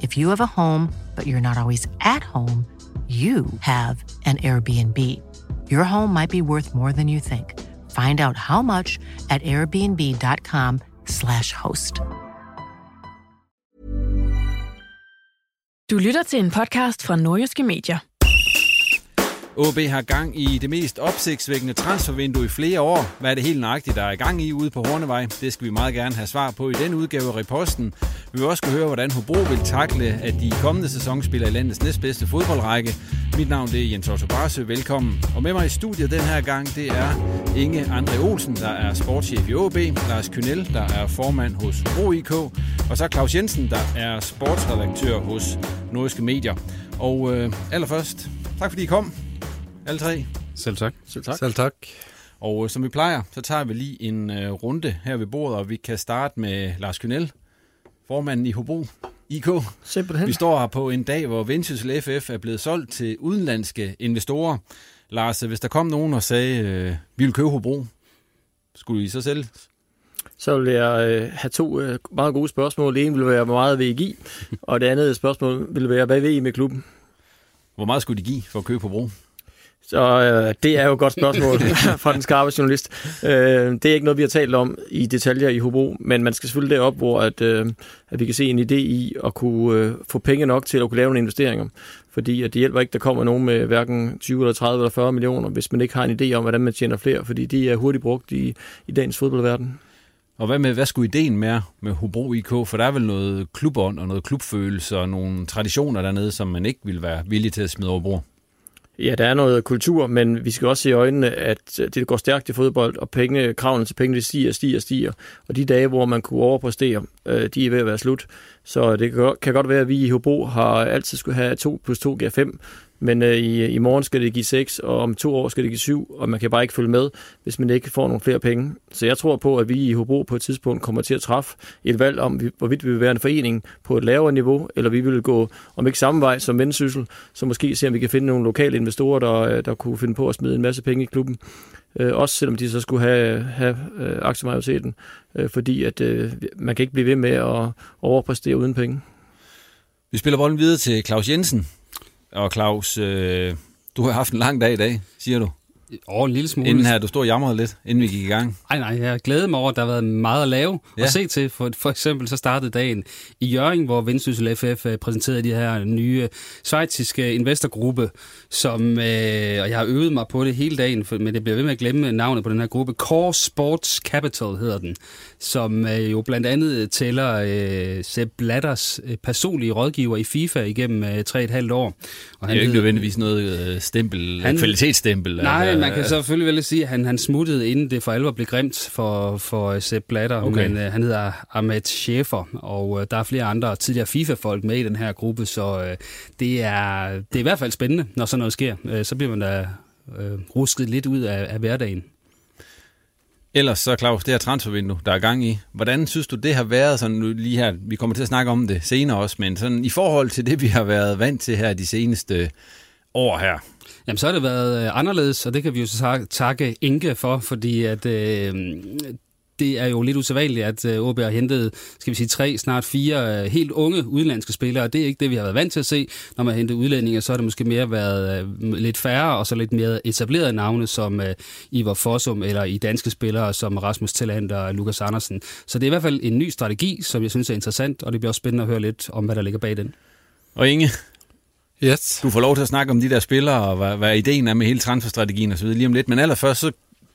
If you have a home, but you're not always at home, you have an Airbnb. Your home might be worth more than you think. Find out how much at airbnb.com/slash host. Du lytter til en podcast fra Nordjyske Medier. OB har gang i det mest opsigtsvækkende transfervindue i flere år. Hvad er det helt nøjagtigt, der er i gang i ude på Hornevej? Det skal vi meget gerne have svar på i den udgave af Reposten. Vi vil også høre, hvordan Hobro vil takle, at de kommende sæsonspiller i landets næstbedste fodboldrække. Mit navn det er Jens Otto Barsø. Velkommen. Og med mig i studiet den her gang, det er Inge Andre Olsen, der er sportschef i OB, Lars Kynel, der er formand hos Hobro IK, og så Claus Jensen, der er sportsredaktør hos Nordiske Medier. Og øh, allerførst, tak fordi I kom. Alle tre. Selv tak. Selv tak. Selv tak. Og øh, som vi plejer, så tager vi lige en øh, runde her ved bordet, og vi kan starte med Lars Kynel, formanden i Hobro IK. Simpelthen. Vi står her på en dag, hvor Vendsyssel FF er blevet solgt til udenlandske investorer. Lars, hvis der kom nogen og sagde, øh, vi vil købe Hobro, skulle I så sælge? Så vil jeg øh, have to øh, meget gode spørgsmål. Det ene vil være, hvor meget vil I give? Og det andet spørgsmål vil være, hvad vil I med klubben? Hvor meget skulle de give for at købe Hobro? Så øh, det er jo et godt spørgsmål fra den skarpe journalist. Øh, det er ikke noget, vi har talt om i detaljer i Hobro, men man skal selvfølgelig derop, hvor at, øh, at vi kan se en idé i at kunne øh, få penge nok til at kunne lave en investeringer. Fordi at det hjælper ikke, der kommer nogen med hverken 20 eller 30 eller 40 millioner, hvis man ikke har en idé om, hvordan man tjener flere, fordi de er hurtigt brugt i, i dagens fodboldverden. Og hvad, med, hvad skulle ideen med, med Hobro IK? For der er vel noget klubånd og noget klubfølelse og nogle traditioner dernede, som man ikke vil være villig til at smide over bord. Ja, der er noget kultur, men vi skal også se i øjnene, at det går stærkt i fodbold, og penge, kravene til penge, det stiger, stiger, stiger. Og de dage, hvor man kunne overpræstere, øh, de er ved at være slut. Så det kan godt være, at vi i Hobro har altid skulle have 2 plus 2 giver 5, men øh, i, i morgen skal det give 6, og om to år skal det give 7, og man kan bare ikke følge med, hvis man ikke får nogle flere penge. Så jeg tror på, at vi i Hobro på et tidspunkt kommer til at træffe et valg om, hvorvidt vi vil være en forening på et lavere niveau, eller vi vil gå, om ikke samme vej som vendsyssel, så måske se, om vi kan finde nogle lokale investorer, der, øh, der kunne finde på at smide en masse penge i klubben. Øh, også selvom de så skulle have, have øh, aktiemajoriteten, øh, fordi at øh, man kan ikke blive ved med at overpræstere uden penge. Vi spiller bolden videre til Claus Jensen. Og Claus, øh, du har haft en lang dag i dag, siger du. Åh, en lille smule. Inden her, du stod og jamrede lidt, inden vi gik i gang. Nej, nej, jeg glæder mig over, at der har været meget at lave ja. og se til. For, for eksempel så startede dagen i Jørgen, hvor Vendsyssel FF øh, præsenterede de her nye svejtiske investorgruppe, som, øh, og jeg har øvet mig på det hele dagen, for, men det bliver ved med at glemme navnet på den her gruppe. Core Sports Capital hedder den, som øh, jo blandt andet tæller øh, Sepp Blatters øh, personlige rådgiver i FIFA igennem øh, 3,5 år. Og han det er jo ikke nødvendigvis noget øh, stempel, han, kvalitetsstempel. Nej, man kan selvfølgelig vel sige, at han, han smuttede, inden det for alvor blev grimt for, for Sepp Blatter, okay. men øh, han hedder Ahmed Schäfer, og øh, der er flere andre tidligere FIFA-folk med i den her gruppe, så øh, det, er, det er i hvert fald spændende, når sådan noget sker. Øh, så bliver man da øh, rusket lidt ud af, af hverdagen. Ellers så, Claus, det her transfervindue, der er gang i. Hvordan synes du, det har været sådan nu lige her? Vi kommer til at snakke om det senere også, men sådan i forhold til det, vi har været vant til her de seneste år her. Jamen, så har det været øh, anderledes, og det kan vi jo så takke Inge for, fordi at øh, det er jo lidt usædvanligt, at øh, OB har hentet, skal vi sige, tre, snart fire øh, helt unge udenlandske spillere, og det er ikke det, vi har været vant til at se. Når man henter udlændinge, så har det måske mere været øh, lidt færre, og så lidt mere etablerede navne, som Ivar Fossum, eller i danske spillere, som Rasmus Tilland og Lukas Andersen. Så det er i hvert fald en ny strategi, som jeg synes er interessant, og det bliver også spændende at høre lidt om, hvad der ligger bag den. Og Inge, Yes. Du får lov til at snakke om de der spillere, og hvad, hvad ideen er med hele transferstrategien osv. lige om lidt. Men allerførst, så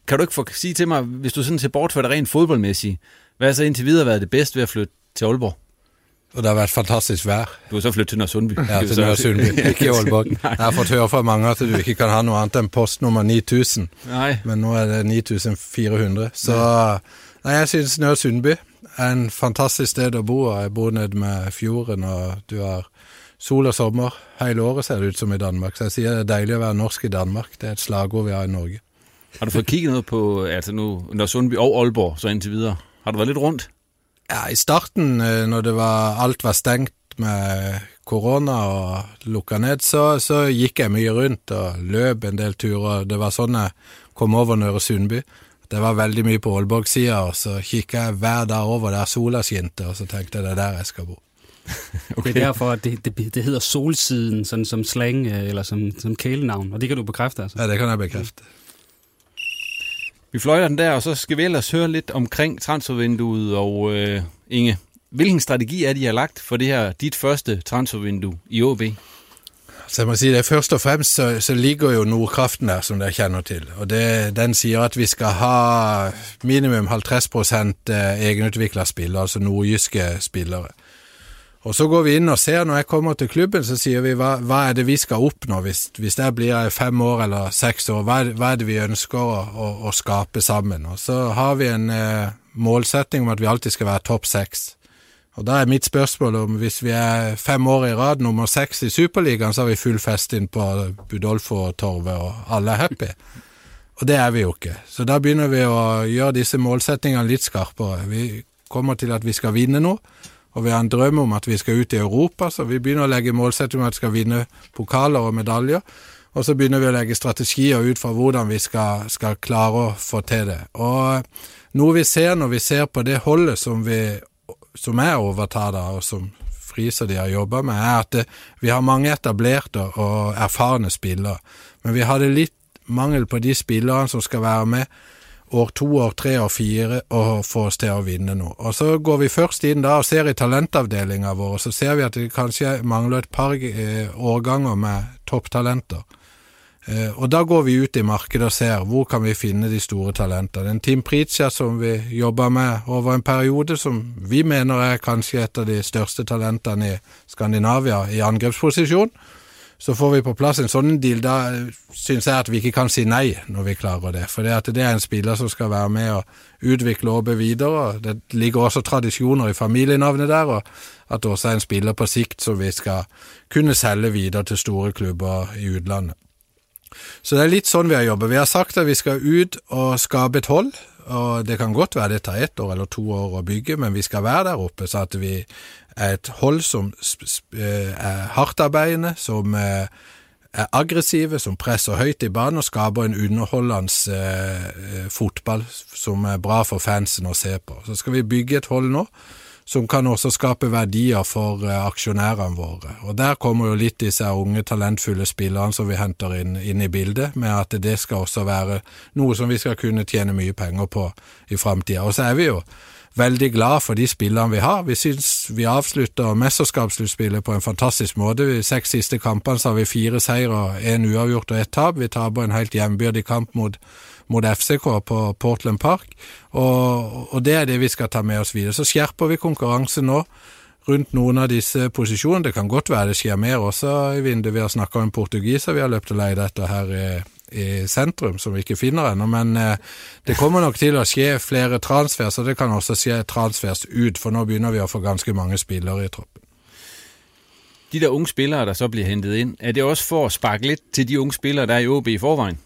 kan du ikke få sige til mig, hvis du sådan ser bort for det rent fodboldmæssigt, hvad har så indtil videre været det bedste ved at flytte til Aalborg? Og det har været fantastisk vejr. Du har så flyttet til Nørresundby. Ja, til Nørresundby, ikke i Aalborg. Jeg har fået høre fra mange, at du ikke kan have noget andet end postnummer 9000. Nej. Men nu er det 9400. Så nej, jeg synes Nørresundby er en fantastisk sted at bo, og jeg bor nede med fjorden, og du har sol og sommer. Hele året ser det ut som i Danmark. Så jeg siger, det er dejligt at være norsk i Danmark. Det er et slagord, vi har i Norge. Har du fået kigget noget på, altså nu, når Sundby og Aalborg, så indtil videre? Har du været lidt rundt? Ja, i starten, øh, når det var, alt var stengt med korona og lukka ned, så, så gikk jeg mye rundt og løp en del turer. Det var sånn jeg kom over Nøre Sundby. Det var veldig mye på Aalborg-sida, og så kikka jeg hver dag over der sola skinte, og så tenkte jeg det er der jeg skal bo. Okay. Det er derfor, at det, det, det hedder Solsiden, sådan som slang øh, eller som, som kælenavn, og det kan du bekræfte altså? Ja, det kan jeg bekræfte. Vi fløjter den der, og så skal vi ellers høre lidt omkring transfervinduet, og øh, Inge, hvilken strategi er det, I har lagt for det her, dit første transfervindue i OB? Så jeg må sige, det først og fremmest så, så ligger jo Nordkraften der, som dere kjenner til. Og det, den sier at vi skal ha minimum 50% egenutvikla spillere, altså nordjyske spillere. Og så går vi ind og ser, når jeg kommer til klubben, så siger vi hvad, hvad er det vi skal opnå, hvis, hvis det blir fem år eller seks år, Hvad, hvad er det vi ønsker at, at, at skabe sammen? Og så har vi en uh, målsetting om at vi alltid skal være topp seks. Og der er mitt spørgsmål om hvis vi er fem år i rad nummer seks i Superligaen, så har vi full fest ind på Budolfo-torvet, og alle er happy. Og det er vi jo ikke. Så der begynner vi at gøre disse målsettingene lidt skarpere. Vi kommer til at vi skal vinde nu, og vi har en drøm om at vi skal ut i Europa, så vi begynner å legge målsetting om at vi skal vinne pokaler og medaljer. Og så begynner vi å legge strategier ut fra hvordan vi skal, skal klare å få til det. Og noe vi ser når vi ser på det holdet som, vi, som er overtatt og som Friser de har jobba med, er at det, vi har mange etablerte og erfarne spillere. Men vi hadde litt mangel på de spillerne som skal være med år to, år tre og fire og få oss til å vinne noe. Og så går vi først inn da og ser i talentavdelinga vår, så ser vi at det kanskje mangler et par eh, årganger med topptalenter. Eh, og da går vi ut i markedet og ser hvor kan vi finne de store talentene. En Team Pritja som vi jobber med over en periode, som vi mener er kanskje et av de største talentene i Skandinavia i angrepsposisjon. Så får vi på plass en sånn deal, da øh, syns jeg at vi ikke kan si nei når vi klarer det. For det, at det er en spiller som skal være med og utvikle OB videre. Det ligger også tradisjoner i familienavnet der, og at det også er en spiller på sikt som vi skal kunne selge videre til store klubber i utlandet. Så det er litt sånn vi har jobbet. Vi har sagt at vi skal ut og skape et hold. Og det kan godt være det tar ett år eller to år å bygge, men vi skal være der oppe så at vi er et hold som eh, er hardtarbeidende, som eh, er aggressive, som presser høyt i banen og skaper en underholdende eh, eh, fotball som er bra for fansen å se på. Så skal vi bygge et hold nå som kan også skape verdier for eh, aksjonærene våre. Og Der kommer jo litt disse unge, talentfulle spillerne som vi henter inn, inn, i bildet, med at det skal også være noe som vi skal kunne tjene mye penger på i framtida. Og så er vi jo veldig glad for de spillene vi har. Vi syns vi avslutter mesterskapssluttspillet på en fantastisk måte. I seks siste kampene så har vi fire seire, én uavgjort og ett tap. Vi taper en helt jevnbyrdig kamp mot, mot FCK på Portland Park, og, og, det er det vi skal ta med oss videre. Så skjerper vi konkurransen nå rundt noen av disse posisjonene. Det kan godt være det skjer mer også i vinduet. Vi har snakka om portugiser vi har løpt og leid etter her i i sentrum som vi ikke finner ennå, men eh, det kommer nok til å skje flere transfers, og det kan også skje transfers ut, for nå begynner vi å få ganske mange spillere i troppen. De der unge spillere, der så bliver hentet ind, er det også for at sparke lidt til de unge spillere, der er i OB i forvejen?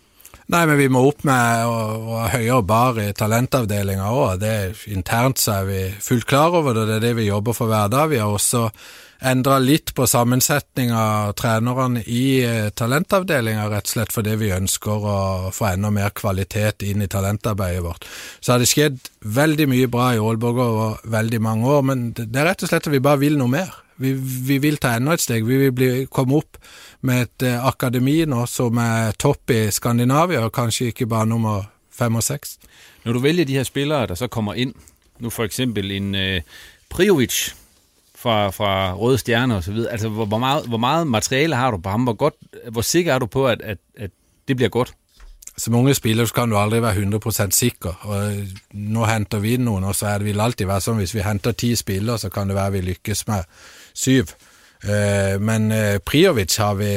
Nei, men vi må opp med å, å ha høyere bar i talentavdelinga òg. Internt så er vi fullt klar over det, det er det vi jobber for hver dag. Vi har også endra litt på sammensetninga av trenerne i eh, talentavdelinga, rett og slett fordi vi ønsker å få enda mer kvalitet inn i talentarbeidet vårt. Så har det skjedd veldig mye bra i Aalborg over veldig mange år, men det er rett og slett at vi bare vil noe mer. Vi, vi vil ta enda et steg. Vi vil bli, komme opp med et eh, akademi nå som er topp i Skandinavia, og kanskje ikke bare nummer fem og seks. Når du velger de her spillere, der så kommer inn, nu for eksempel en øh, Priovic fra, fra Røde Stjerne og så videre, altså hvor, hvor, meget, hvor meget materiale har du på ham? Hvor, godt, hvor sikker er du på, at, at, at det bliver godt? Som unge spiller så kan du aldri være 100% sikker. og Nå henter vi noen, og så er det, vil alltid være sånn hvis vi henter ti spillere, så kan det være vi lykkes med syv. Eh, men eh, Priovic har vi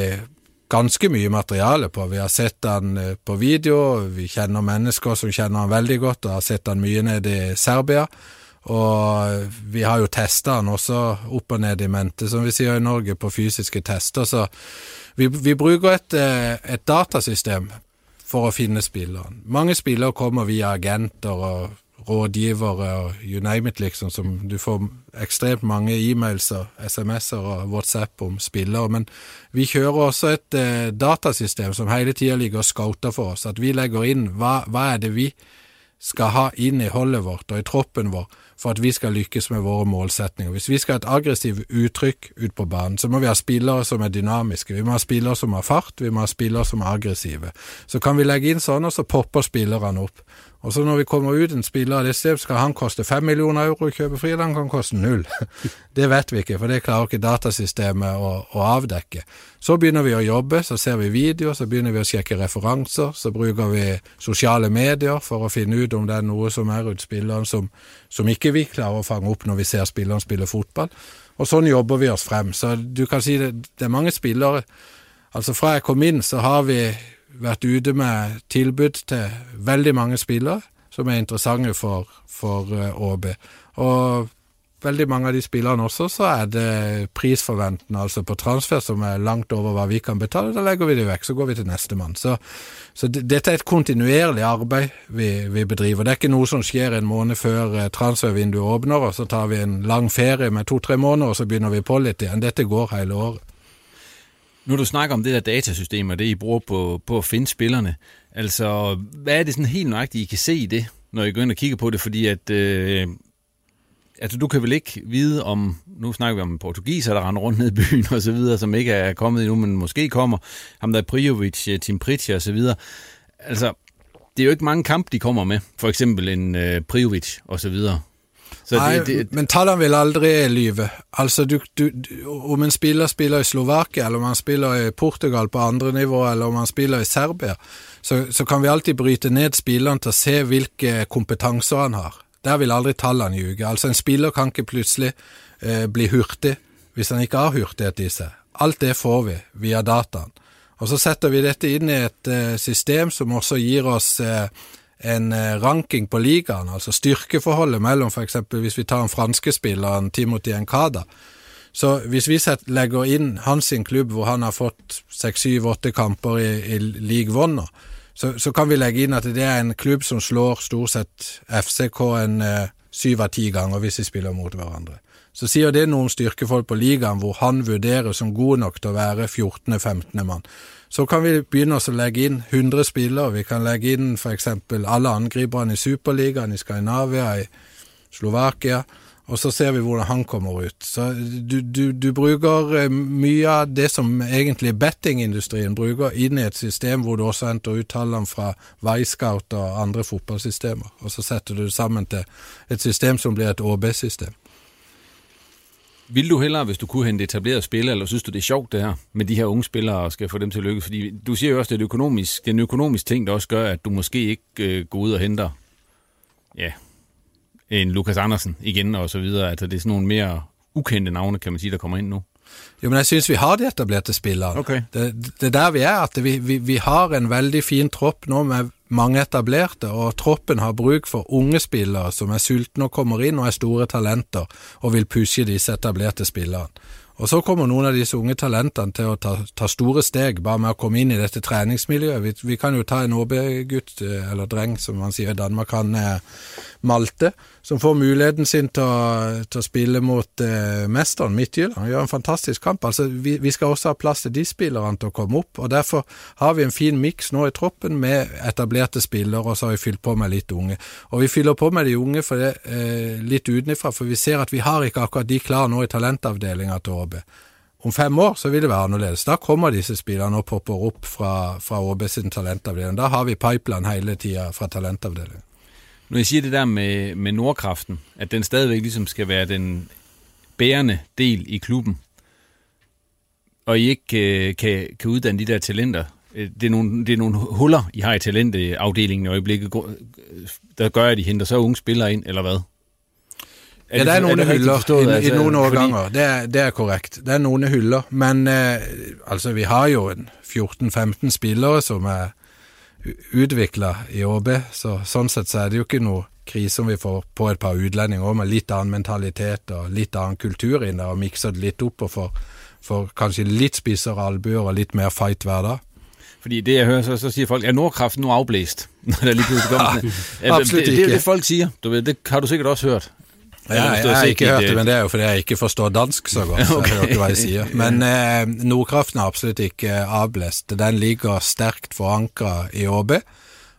ganske mye materiale på. Vi har sett han eh, på video, vi kjenner mennesker som kjenner han veldig godt, og har sett han mye nede i Serbia. Og vi har jo testa han også opp og ned i mente, som vi sier i Norge, på fysiske tester. Så vi, vi bruker et, eh, et datasystem for å finne spilleren. Mange spillere kommer via agenter og rådgivere og you name it, liksom, som du får ekstremt mange e-mails og SMS-er og WhatsApp om spillere. Men vi kjører også et eh, datasystem som hele tida ligger og scouter for oss. At vi legger inn hva, hva er det vi skal ha inn i holdet vårt og i troppen vår for at vi skal lykkes med våre målsetninger. Hvis vi skal ha et aggressivt uttrykk ut på banen, så må vi ha spillere som er dynamiske. Vi må ha spillere som har fart, vi må ha spillere som er aggressive. Så kan vi legge inn sånn, og så popper spillerne opp. Og så når vi kommer ut en spiller av det stedet, skal han koste fem millioner euro å kjøpe eller han kan koste null. det vet vi ikke, for det klarer ikke datasystemet å, å, avdekke. Så begynner vi å jobbe, så ser vi videoer, så begynner vi å sjekke referanser, så bruker vi sosiale medier for å finne ut om det er noe som er ut spilleren som, som ikke vi klarer å fange opp når vi ser spilleren spille fotball. Og sånn jobber vi oss frem. Så du kan si det, det er mange spillere. Altså fra jeg kom inn, så har vi vært ute med tilbud til veldig mange spillere som er interessante for, for eh, ÅB. Og veldig mange av de spillerne også, så er det prisforventende, altså på transfer, som er langt over hva vi kan betale. Da legger vi det vekk, så går vi til nestemann. Så, så dette er et kontinuerlig arbeid vi, vi, bedriver. Det er ikke noe som skjer en måned før eh, transfervinduet åpner, og så tar vi en lang ferie med to-tre måneder, og så begynner vi på litt igjen. Dette går hele året. Nu du snakker om det der datasystem, og det I bruger på, på at finde spillerne, altså hvad er det sådan helt nøjagtigt, I kan se i det, når I går ind og kigger på det? Fordi at, øh, altså du kan vel ikke vide om, nu snakker vi om portugiser, der render rundt ned i byen og så videre, som ikke er kommet endnu, men måske kommer, ham der Prijovic, øh, Tim Pritja og så videre. Altså, det er jo ikke mange kampe, de kommer med, for eksempel en øh, Prijovic og så videre. Så Nei, det, det, men tallene vil aldri lyve. Altså, du, du, om en spiller spiller i Slovakia, eller om han spiller i Portugal på andre nivå, eller om han spiller i Serbia, så, så kan vi alltid bryte ned spilleren til å se hvilke kompetanser han har. Der vil aldri tallene ljuge. Altså, en spiller kan ikke plutselig eh, bli hurtig hvis han ikke har hurtighet i seg. Alt det får vi via dataen. Og så setter vi dette inn i et eh, system som også gir oss eh, en eh, ranking på ligaen, altså styrkeforholdet mellom f.eks. hvis vi tar den franske spilleren Timothy Nkada. Så hvis vi set, legger inn hans sin klubb hvor han har fått seks, syv, åtte kamper i, i league one, så, så, kan vi legge inn at det er en klubb som slår stort sett FCK en eh, syv av ti ganger hvis de spiller mot hverandre. Så sier det noe om på ligaen hvor han vurderer som god nok til å være 14.-15. mann. Så kan vi begynne å legge inn 100 spillere. Vi kan legge inn f.eks. alle angriperne i Superligaen, i Skandinavia, i Slovakia. Og så ser vi hvordan han kommer ut. Så du, du, du bruker eh, mye av det som egentlig bettingindustrien bruker, inn i et system hvor du også henter ut tallene fra Wisecout og andre fotballsystemer. Og så setter du det sammen til et system som blir et ÅB-system. Vil du hellere, hvis du kunne hente etablerede spillere, eller synes du, det er sjovt det her med de her unge spillere, og skal få dem til at lykkes? Fordi du siger jo også, at det er, økonomisk, det er en økonomisk ting, der også gør, at du måske ikke øh, går ud og henter ja, en Lukas Andersen igen og så videre. Altså det er sådan nogle mere ukendte navne, kan man sige, der kommer ind nu. Jo, men jeg synes vi har de etablerte spillerne. Okay. Det, det er der vi er, at vi, vi, vi har en veldig fin tropp nå med mange etablerte, og troppen har bruk for unge spillere som er sultne og kommer inn og er store talenter, og vil pushe disse etablerte spillerne. Og så kommer noen av disse unge talentene til å ta, ta store steg bare med å komme inn i dette treningsmiljøet. Vi, vi kan jo ta en OB-gutt, eh, eller dreng som man sier i Danmark, han er Malte, som får muligheten sin til å, til å spille mot eh, mesteren Midtjylland. Han gjør en fantastisk kamp. Altså, vi, vi, skal også ha plass til de spillerne til å komme opp, og derfor har vi en fin miks nå i troppen med etablerte spillere, og så har vi fylt på med litt unge. Og vi fyller på med de unge for det, eh, litt utenfra, for vi ser at vi har ikke akkurat de klare nå i talentavdelinga til ÅB. Om fem år så vil det være annerledes. Da kommer disse spillerne og popper opp fra, fra ÅB sin talentavdeling. Da har vi pipeline hele tida fra talentavdelingen. Når I siger det der med, med Nordkraften, at den stadigvæk ligesom skal være den bærende del i klubben, og I ikke øh, kan, kan uddanne de der talenter, øh, det er, nogle, det er nogle huller, I har i talentafdelingen i øjeblikket, der gør, at I henter så unge spillere ind, eller hvad? Er ja, det er noen er hyller forstået, i, altså, i noen årganger. Fordi... Det, er, det er korrekt. Det er noen hyller. Men eh, altså, vi har jo en 14-15 spillere som er utvikla i ÅB, så sånn sett så er det jo ikke noe krise om vi får på et par utlendinger med litt annen mentalitet og litt annen kultur inn der, og mikser det litt opp og får, får kanskje litt spissere albuer og litt mer fight hver dag. Fordi det jeg hører, så, så siger folk, er Nordkraft nu afblæst? Når der lige pludselig kommer ja, Absolut det, det, er det, folk siger. Du ved, det har du sikkert også hørt. Ja, jeg, jeg har ikke hørt det, men det er jo fordi jeg ikke forstår dansk så godt. Så jeg hva jeg sier. Men eh, Nordkraften er absolutt ikke avblest. Den ligger sterkt forankra i ÅB.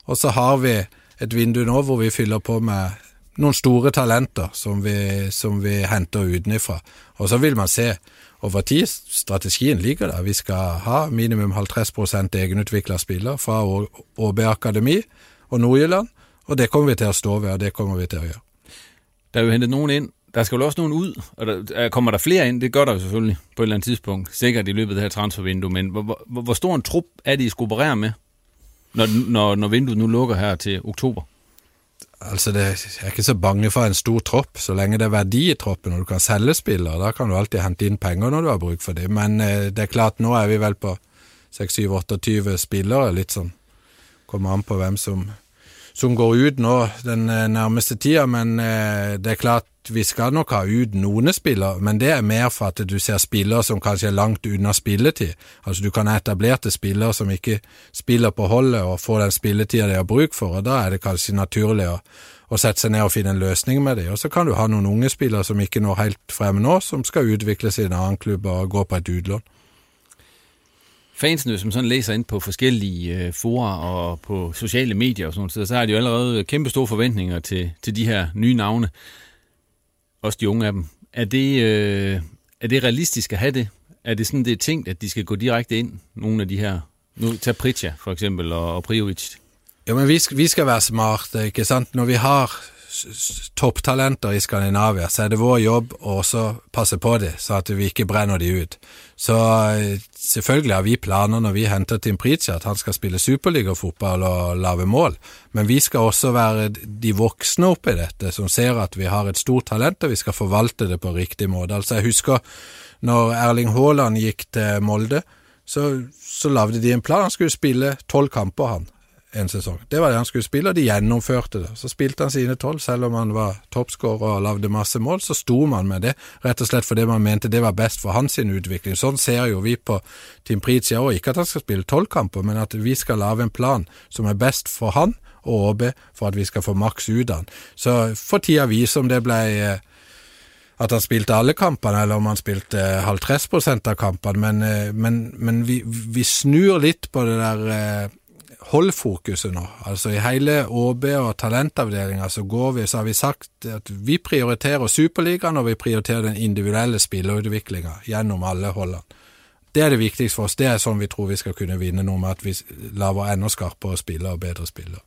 Og så har vi et vindu nå hvor vi fyller på med noen store talenter som vi, som vi henter utenfra. Og så vil man se over tid. Strategien ligger der. Vi skal ha minimum 50 egenutvikla spillere fra ÅB Akademi og Nord-Jylland. Og det kommer vi til å stå ved, og det kommer vi til å gjøre. Der er jo hentet nogen ind. Der skal jo også nogen ud, og der, kommer der flere ind? Det gør der jo selvfølgelig på et eller andet tidspunkt. Sikkert i løbet af det her transfervindue, men hvor, hvor, hvor stor en trup er det, I skal operere med, når, når, når vinduet nu lukker her til oktober? Altså, det, jeg er ikke så bange for en stor tropp, så lenge det er verdi i troppen, og du kan selge spillere. Da kan du alltid hente inn penger når du har bruk for det. Men eh, det er klart, nå er vi vel på 6-7-28 spillere, litt sånn. Kommer an på hvem som som går ut nå den eh, nærmeste tida, men eh, det er klart vi skal nok ha ut noen spillere, men det er mer for at du ser spillere som kanskje er langt unna spilletid. Altså Du kan ha etablerte spillere som ikke spiller på holdet og får den spilletida de har bruk for, og da er det kanskje naturlig å, å sette seg ned og finne en løsning med det. Og så kan du ha noen unge spillere som ikke når helt frem nå, som skal utvikles i en annen klubb og gå på et utlån fansene, som sådan læser ind på forskellige øh, forer og på sociale medier og sådan noget, så har de jo allerede kæmpe store forventninger til, til de her nye navne. Også de unge af dem. Er det, øh, er det realistisk at have det? Er det sådan, det er tænkt, at de skal gå direkte ind, nogle af de her? Nu, tag Pritja for eksempel, og, og Priovic. Ja, men vi skal, vi skal være smarte, ikke sant? Når vi har topptalenter i Skandinavia, så er det vår jobb å også passe på det, så at vi ikke brenner de ut. Så eh, selvfølgelig har vi planer når vi henter Tim Pritja, at han skal spille superligafotball og lage mål, men vi skal også være de voksne oppi dette, som ser at vi har et stort talent, og vi skal forvalte det på riktig måte. Altså, jeg husker når Erling Haaland gikk til Molde, så, så lagde de en plan. Han skulle spille tolv kamper, han en sesong. Det var det han skulle spille, og de gjennomførte det. Så spilte han sine tolv, selv om han var toppskårer og lagde masse mål, så sto man med det, rett og slett fordi man mente det var best for hans utvikling. Sånn ser jo vi på Team Prizia òg, ikke at han skal spille tolv kamper, men at vi skal lage en plan som er best for han og ÅB, for at vi skal få maks ut av han. Så får tida vise om det ble eh, at han spilte alle kampene, eller om han spilte eh, 50% av kampene, men, eh, men, men vi, vi, snur litt på det der hold fokuset nå. Altså I hele ÅB og talentavdelinga så går vi, så har vi sagt at vi prioriterer Superligaen og vi prioriterer den individuelle spillerutviklinga gjennom alle holdene. Det er det viktigste for oss. Det er sånn vi tror vi skal kunne vinne noe med at vi lager enda skarpere spillere og bedre spillere.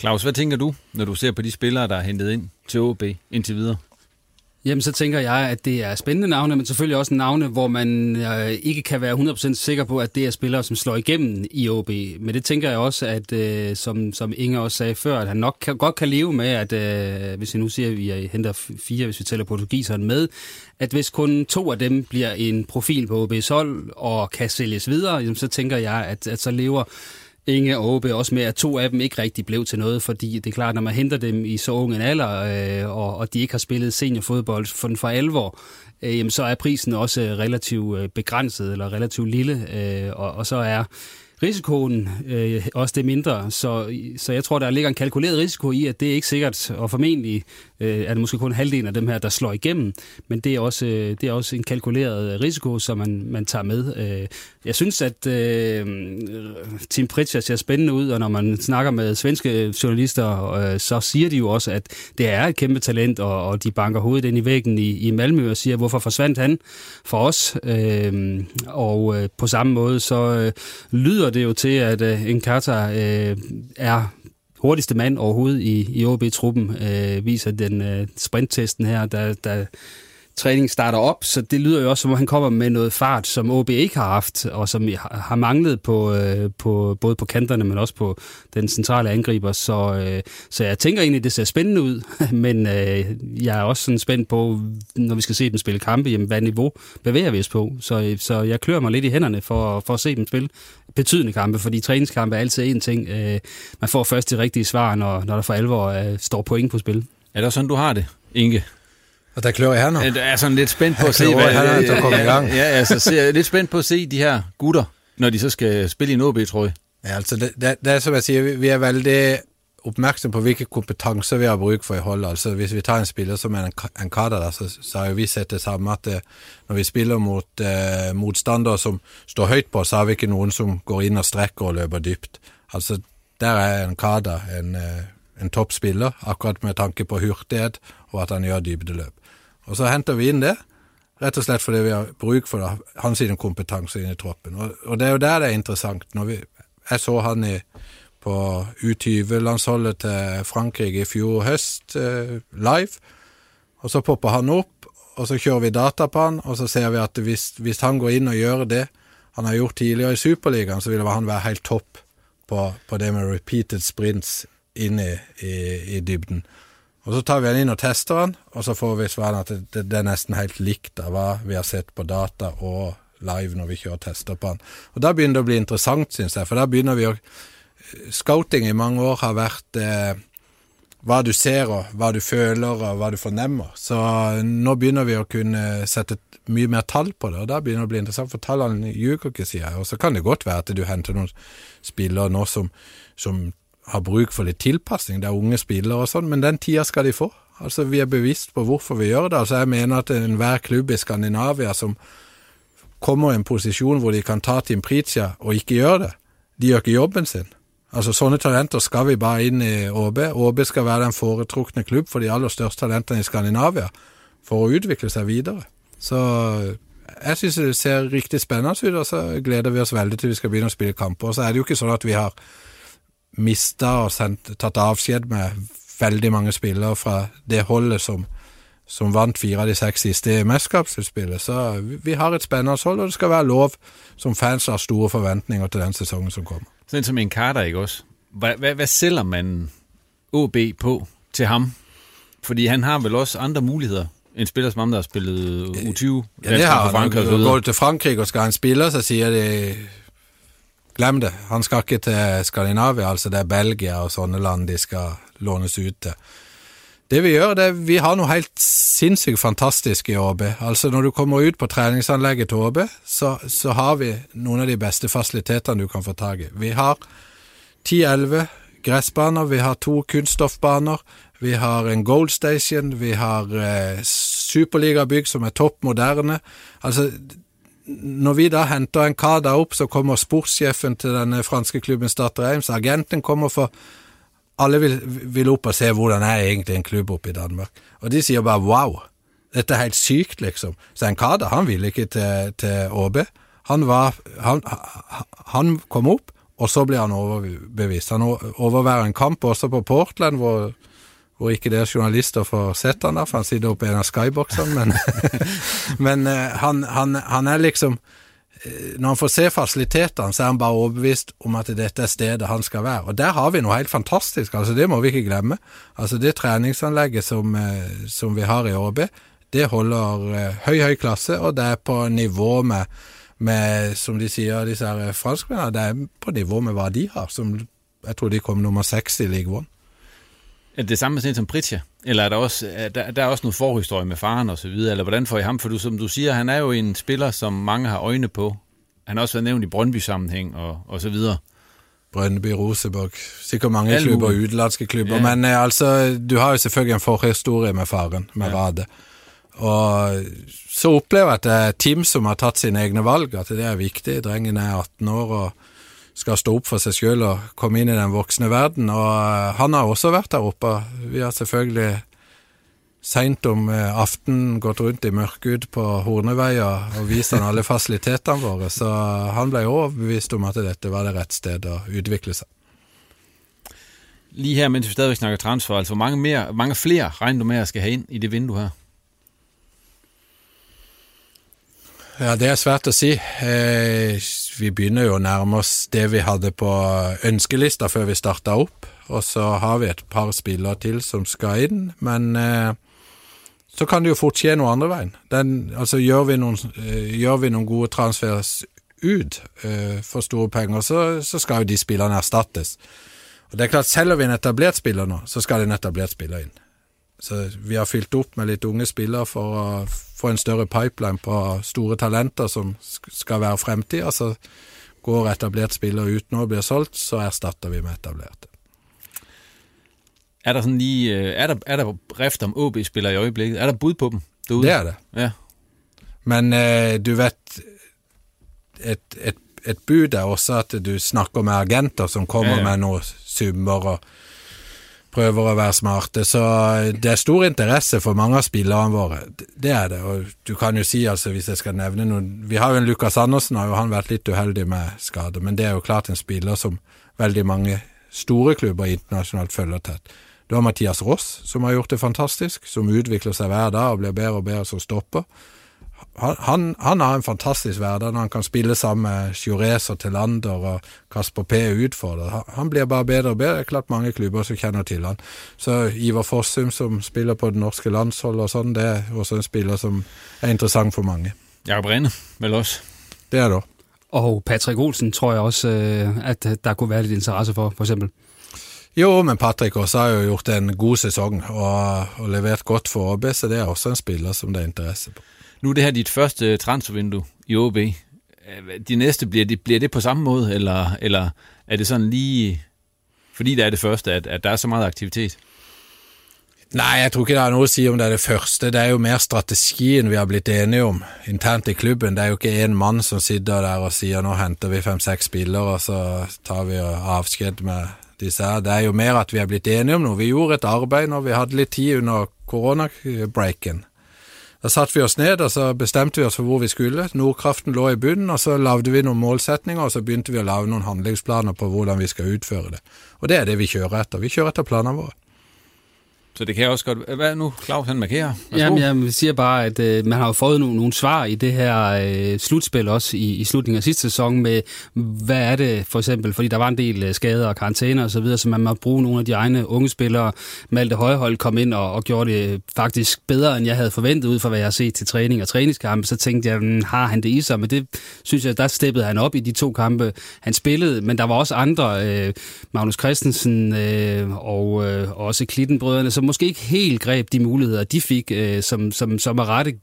Claus, hvad tænker du, når du ser på de spillere, der er hentet ind til OB indtil videre? Jamen, så tænker jeg, at det er spændende navne, men selvfølgelig også navne, hvor man øh, ikke kan være 100% sikker på, at det er spillere, som slår igennem i OB. Men det tænker jeg også, at øh, som, som Inge også sagde før, at han nok kan, godt kan leve med, at øh, hvis vi nu siger, at vi henter fire, hvis vi tæller portugiseren med, at hvis kun to af dem bliver en profil på OB's hold og kan sælges videre, jamen, så tænker jeg, at, at så lever Inge og Åbe også med, at to af dem ikke rigtig blev til noget, fordi det er klart, når man henter dem i så ung en alder, øh, og, og de ikke har spillet seniorfodbold for, for alvor, øh, jamen, så er prisen også øh, relativt øh, begrænset, eller relativt lille, øh, og, og så er risikoen øh, også det mindre. Så, så jeg tror, der ligger en kalkuleret risiko i, at det er ikke sikkert, og formentlig øh, er det måske kun halvdelen af dem her, der slår igennem, men det er også, øh, det er også en kalkuleret øh, risiko, som man, man tager med. Øh, jeg synes, at øh, Tim Pritchard ser spændende ud, og når man snakker med svenske journalister, øh, så siger de jo også, at det er et kæmpe talent, og, og de banker hovedet ind i væggen i, i Malmø og siger, hvorfor forsvandt han for os? Øh, og øh, på samme måde, så øh, lyder det jo til, at øh, Encarta øh, er hurtigste mand overhovedet i, i OB-truppen, øh, viser den øh, sprinttesten her, der, der træning starter op, så det lyder jo også, som om han kommer med noget fart, som OB ikke har haft, og som har manglet på, øh, på både på kanterne, men også på den centrale angriber. Så, øh, så jeg tænker egentlig, det ser spændende ud, men øh, jeg er også sådan spændt på, når vi skal se dem spille kampe, jamen, hvad niveau bevæger vi os på. Så, øh, så jeg klør mig lidt i hænderne for, for at se dem spille betydende kampe, fordi træningskampe er altid en ting. Øh, man får først de rigtige svar, når, når der for alvor øh, står point på spil. Er det sådan, du har det, Inge? Og der klør jeg nu. Jeg er sådan lidt spændt på at se, hvad han er, komme i gang. Ja, altså, så jeg er lidt spændt på at se de her gutter, når de så skal spille i en OB, tror jeg. Ja, altså, det, det, det er som jeg siger, vi er veldig opmærksom på hvilke kompetencer vi har brug for i holdet. Altså, hvis vi tar en spiller som er en, en kader, der, så, så har vi sett det samme, at uh, når vi spiller mot uh, motstandere som står højt på, så har vi ikke nogen, som går ind og strekker og løber dybt. Altså, der er en kader, en, uh, en toppspiller, akkurat med tanke på hurtighet, og at han gjør dybdeløp. Og så henter vi inn det, rett og slett fordi vi har bruk for det, hans kompetanse inn i troppen. Og, og, det er jo der det er interessant. Når vi, jeg så han i, på U20-landsholdet til Frankrike i fjor høst eh, live, og så popper han opp, og så kjører vi data på han, og så ser vi at hvis, hvis han går inn og gjør det han har gjort tidligere i Superligaen, så ville han være helt topp på, på det med repeated sprints inn i, i, i dybden. Og så tar vi den inn og tester den, og så får vi svaret at det, det, det, er nesten helt likt av hva vi har sett på data og live når vi kjører tester på den. Og da begynner det å bli interessant, syns jeg, for da begynner vi å Scouting i mange år har vært eh, hva du ser og hva du føler og hva du fornemmer. Så eh, nå begynner vi å kunne sette mye mer tall på det, og da begynner det å bli interessant, for tallene ljuger ikke, sier jeg. Og så kan det godt være at du henter noen spillere nå som, som har bruk for litt tilpasning, det er unge spillere og sånn, men den tida skal de få. Altså, Vi er bevisst på hvorfor vi gjør det. Altså, Jeg mener at enhver klubb i Skandinavia som kommer i en posisjon hvor de kan ta Tim Pritja og ikke gjøre det, de gjør ikke jobben sin. Altså, Sånne talenter skal vi bare inn i ÅB. ÅB skal være den foretrukne klubb for de aller største talentene i Skandinavia for å utvikle seg videre. Så jeg syns det ser riktig spennende ut, og så gleder vi oss veldig til vi skal begynne å spille kamper. Og så er det jo ikke sånn at vi har mista og sendt, tatt avskjed med veldig mange spillere fra det holdet som, som vant fire av de seks siste i mesterskapsutspillet. Så vi, har et spennende hold, og det skal være lov som fans har store forventninger til den sesongen som kommer. Sådan som en Carter, ikke også? Hvad, hvad, hvad sælger man OB på til ham? Fordi han har vel også andre muligheder en spiller som ham, der har spillet U20. Ja, det har han. Går du til Frankrig og skal han spille, så siger det glem det. Han skal ikke til Skandinavia, altså det er Belgia og sånne land de skal lånes ut til. Det vi gjør, det er vi har noe helt sinnssykt fantastisk i ÅB. Altså Når du kommer ut på treningsanlegget til ÅB, så, så har vi noen av de beste fasilitetene du kan få tak i. Vi har 10-11 gressbaner, vi har to kunststoffbaner, vi har en Gold Station, vi har eh, superligabygg som er topp moderne. Altså, når vi da henter en kar der opp, så kommer sportssjefen til denne eh, franske klubben Start Reims, agenten kommer for Alle vil, vil, opp og se hvordan er egentlig en klubb oppe i Danmark. Og de sier bare wow, dette er helt sykt, liksom. Så en kar han ville ikke til, til ÅB. Han, var, han, han kom opp, og så ble han overbevist. Han overværer en kamp også på Portland, hvor hvor ikke dere journalister får sett han da, for han sitter oppe i en av skyboxene, men, men uh, han, han, han, er liksom uh, Når han får se fasilitetene, så er han bare overbevist om at dette er stedet han skal være. Og der har vi noe helt fantastisk, altså det må vi ikke glemme. Altså Det treningsanlegget som, uh, som vi har i ÅB, det holder høy, høy klasse, og det er på nivå med med, som de sier, disse franskmennene, det er på nivå med hva de har. Som, jeg tror de kom nummer seks i League One. Er det samme med sådan som Pritja? Eller er der også, er der, der er også noget forhistorie med faren og så videre? Eller hvordan får I ham? For du, som du siger, han er jo en spiller, som mange har øjne på. Han har også været nævnt i Brøndby-sammenhæng og, og så videre. Brøndby, Rosenborg, sikkert mange Alt klubber, muligt. utenlandske klubber. Ja. Men eh, altså, du har jo selvfølgelig en forhistorie med faren, med Ja. Rade. Og så opplever jeg at det er Tim som har tatt sine egne valg, at det er viktig. Drengen er 18 år og skal stå opp for seg sjøl og komme inn i den voksne verden. Og eh, han har også vært der oppe. Vi har selvfølgelig seint om eh, aften aftenen gått rundt i mørket på Horneveia og vist han alle fasilitetene våre, så han ble jo overbevist om at dette var det rette sted å utvikle seg. Lige her, mens vi stadigvæk snakker transfer, altså hvor mange, mere, mange flere regner du med at skal have ind i det vindue her? Ja, det er svært å si. Eh, vi begynner jo å nærme oss det vi hadde på ønskelista før vi starta opp, og så har vi et par spillere til som skal inn, men eh, så kan det jo fort skje noe andre veien. Den, altså, gjør vi noen, eh, gjør vi noen gode transfers ut eh, for store penger, så, så skal jo de spillerne erstattes. Og det er klart, Selger vi en etablert spiller nå, så skal en etablert spiller inn. Så vi har fylt opp med litt unge spillere for å få en større pipeline på store talenter som sk- skal være fremtida. Så går etablert spiller ut nå og blir solgt, så erstatter vi med etablerte. Er der sådan lige, øh, er der, er der rift om OB-spillere i øjeblikket? Er der bud på dem derude? Det er det. Ja. Men eh, du vet et, et, et bud er også at du snakker med agenter som kommer Ja, ja. med noen summer og prøver å være smarte. Så eh, det er stor interesse for mange av spillerne våre. Det er det. Og du kan jo si, altså, hvis jeg skal nevne noen Vi har jo en Lukas Andersen, har jo han vært litt uheldig med skade, men det er jo klart en spiller som veldig mange store klubber internasjonalt følger tett. Du har Mathias Ross, som har gjort det fantastisk, som utvikler seg hver dag og blir bedre og bedre som stopper. Han, han, han har en fantastisk hverdag han kan spille sammen med Jurez og Telander og Kasper P. utfordrer. Han, blir bare bedre og bedre. Det er klart mange klubber som kjenner til han. Så Ivar Fossum som spiller på det norske landsholdet og sånn, det er også en spiller som er interessant for mange. Jakob Rene, vel også? Det er det. Og Patrick Olsen tror jeg også, øh, at øh, der kunne være lidt interesse for, for eksempel. Jo, men Patrick også har jo gjort en god sesong og, og levert godt for AB, så det er også en spiller som det er interesse på. Nu er det her dit første transfervindue i OB. Øh, de næste, bliver det, bliver det på samme måde, eller, eller er det sådan lige, fordi det er det første, at, at der er så meget aktivitet? Nei, jeg tror ikke det har noe å si om det er det første. Det er jo mer strategien vi har blitt enige om internt i klubben. Det er jo ikke én mann som sitter der og sier nå henter vi fem-seks spillere, og så tar vi avskjed med disse her. Det er jo mer at vi er blitt enige om noe. Vi gjorde et arbeid når vi hadde litt tid under koronabreaken. Da satte vi oss ned og så bestemte vi oss for hvor vi skulle. Nordkraften lå i bunnen, og så lagde vi noen målsetninger, og så begynte vi å lage noen handlingsplaner på hvordan vi skal utføre det. Og det er det vi kjører etter. Vi kjører etter planene våre. Så det kan også godt... Hvad er nu, Claus, han markerer? Værsgo. Jamen, jeg siger bare, at øh, man har jo fået nogle, nogle svar i det her øh, slutspil også i, i slutningen af sidste sæson med, hvad er det for eksempel, fordi der var en del øh, skader og karantæner og så videre, så man må bruge nogle af de egne unge spillere. Malte Højhold kom ind og, og gjorde det øh, faktisk bedre, end jeg havde forventet ud fra, hvad jeg har set til træning og træningskampe. Så tænkte jeg, "Hmm, har han det i sig? Men det synes jeg, der steppede han op i de to kampe, han spillede. Men der var også andre, øh, Magnus Christensen øh, og øh, også Klittenbrødrene, som måske ikke helt greb de muligheder, de fik, øh, som, som, som er rette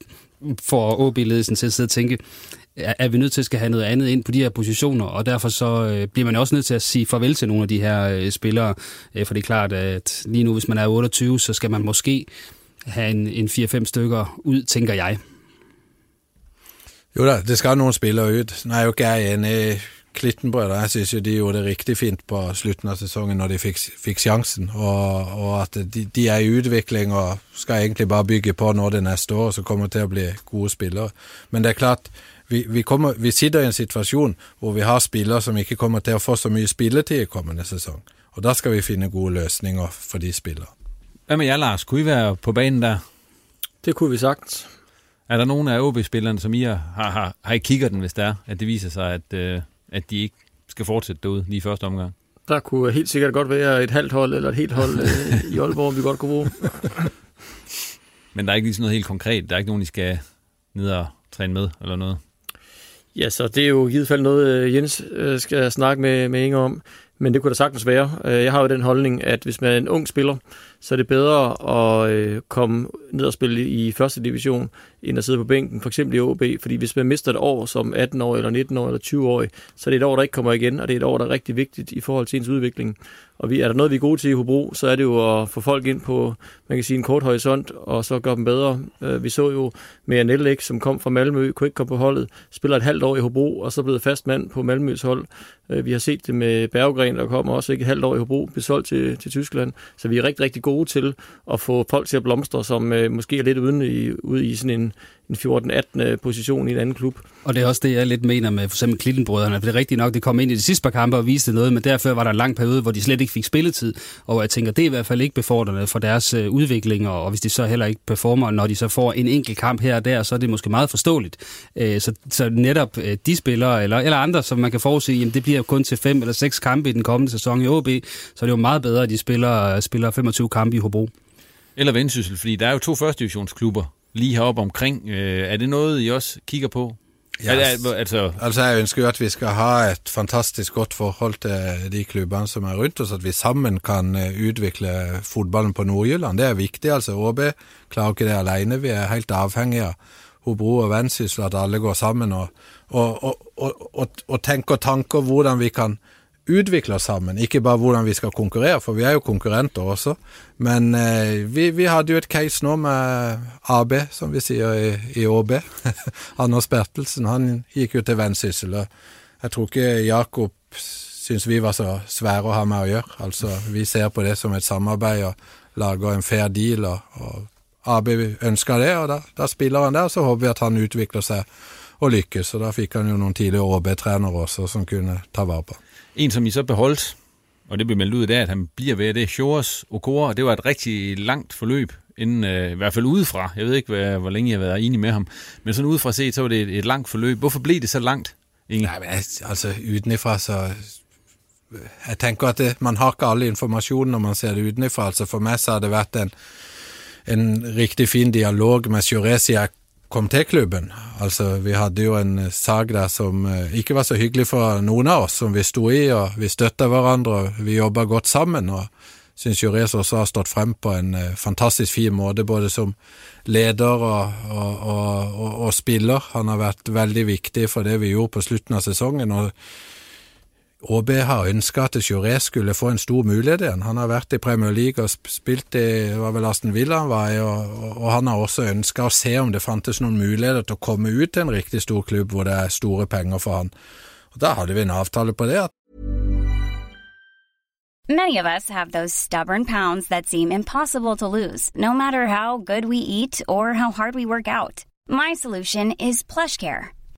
for OB-ledelsen til at sidde og tænke, er, vi nødt til at skal have noget andet ind på de her positioner, og derfor så øh, bliver man også nødt til at sige farvel til nogle af de her øh, spillere, øh, for det er klart, at lige nu, hvis man er 28, så skal man måske have en, en 4-5 stykker ud, tænker jeg. Jo da, det skal nogle spillere ud. Nej, jo ikke Øh enig i Klittenbrødre. Jeg syns jo de gjorde det riktig fint på slutten av sesongen når de fikk, fikk sjansen, og, og at de, de er i utvikling og skal egentlig bare bygge på nå det neste år, så kommer til å bli gode spillere. Men det er klart, vi, vi, kommer, vi sitter i en situasjon hvor vi har spillere som ikke kommer til å få så mye spilletid i kommende sesong. Og da skal vi finne gode løsninger for de spillere. Hvad med jer, Lars? Kunne I være på banen der? Det kunne vi sagtens. Er der nogen af OB-spillerne, som I har, har, har, har I kigger den, hvis det er, at det viser sig, at, øh, at de ikke skal fortsætte derude lige i første omgang? Der kunne helt sikkert godt være et halvt hold eller et helt hold øh, i Aalborg, vi godt kunne bruge. Men der er ikke lige sådan noget helt konkret. Der er ikke nogen, I skal ned og træne med, eller noget? Ja, så det er jo i givet fald noget, øh, Jens øh, skal snakke med, med Inger om. Men det kunne da sagtens være. Jeg har jo den holdning, at hvis man er en ung spiller, så er det bedre at øh, komme ned og spille i første division, end at sidde på bænken, for eksempel i OB. Fordi hvis man mister et år som 18 år eller 19 år eller 20 år, så er det et år, der ikke kommer igen, og det er et år, der er rigtig vigtigt i forhold til ens udvikling. Og vi, er der noget, vi er gode til i Hobro, så er det jo at få folk ind på, man kan sige, en kort horisont, og så gøre dem bedre. Øh, vi så jo med Anellex, som kom fra Malmø, kunne ikke komme på holdet, spiller et halvt år i Hobro, og så blevet fast mand på Malmøs hold. Øh, vi har set det med Berggren, der kommer også ikke et halvt år i Hobro, blev solgt til, til Tyskland. Så vi er rigtig, rigtig gode til at få folk til at blomstre, som øh, måske er lidt uden i, ude i sådan en, en 14-18 øh, position i en anden klub. Og det er også det, jeg lidt mener med for eksempel Klittenbrødrene. For det er rigtigt nok, det kom ind i de sidste par kampe og viste noget, men derfor var der en lang periode, hvor de slet ikke fik spilletid. Og jeg tænker, det er i hvert fald ikke befordrende for deres øh, udvikling, og hvis de så heller ikke performer, når de så får en enkelt kamp her og der, så er det måske meget forståeligt. Øh, så, så netop de spillere, eller, eller andre, som man kan forudse, jamen det bliver kun til fem eller seks kampe i den kommende sæson i OB, så er det jo meget bedre, at de spiller, spiller 25 kampe i Hobro. Eller Vendsyssel, fordi der er jo to første divisionsklubber lige heroppe omkring. Er det noget, I også kigger på? Ja, altså, altså jeg ønsker jo at vi skal ha et fantastisk godt forhold til de klubbene som er rundt oss, at vi sammen kan utvikle fotballen på Nordjylland. Det er viktig. altså ÅB klarer ikke det alene. Vi er helt avhengige av Hobro og Vendsyssel, at alle går sammen og, og, og, og, og, og tenker tanker hvordan vi kan utvikle oss sammen. Ikke bare hvordan vi skal konkurrere, for vi er jo konkurrenter også. Men eh, vi, vi, hadde jo et case nå med AB, som vi sier i, i ÅB. Anders Bertelsen han gikk jo til Vendsyssel. Jeg tror ikke Jakob syns vi var så svære å ha med å gjøre. Altså, Vi ser på det som et samarbeid og lager en fair deal. og, og AB ønska det, og da, da spiller han der. Så håper vi at han utvikler seg og lykkes. Og da fikk han jo noen tidligere ÅB-trenere også som kunne ta vare på en, som I så beholdt, og det blev meldt ud af at han bliver ved, det er Shores Okora. og Det var et rigtig langt forløb, inden, øh, i hvert fald udefra. Jeg ved ikke, hvad, hvor længe jeg har været enig med ham. Men sådan udefra set, så var det et, et langt forløb. Hvorfor blev det så langt, Inge? Nej, men altså, altså udenifra, så... Øh, jeg tænker, at det, man har ikke alle informationer, når man ser det udenifra. Altså for mig så har det været en, en rigtig fin dialog med Shores. Kom til klubben. Altså, vi hadde jo en eh, sag der som uh, ikke var så hyggelig for noen av oss, som vi sto i, og vi støtta hverandre, og vi jobba godt sammen. og syns Reza også har stått frem på en uh, fantastisk fin måte, både som leder og, og, og, og, spiller. Han har vært veldig viktig for det vi gjorde på slutten av sesongen. og HB har ønska at Juré skulle få en stor mulighet igjen. Han har vært i Premier League og spilt i var vel Aston Villa han var i, og, og han har også ønska å se om det fantes noen muligheter til å komme ut til en riktig stor klubb hvor det er store penger for han. Og Da hadde vi en avtale på det. Many of us have those stubborn pounds that seem impossible to lose, no matter how good we eat or how hard we work out. My solution is plush care.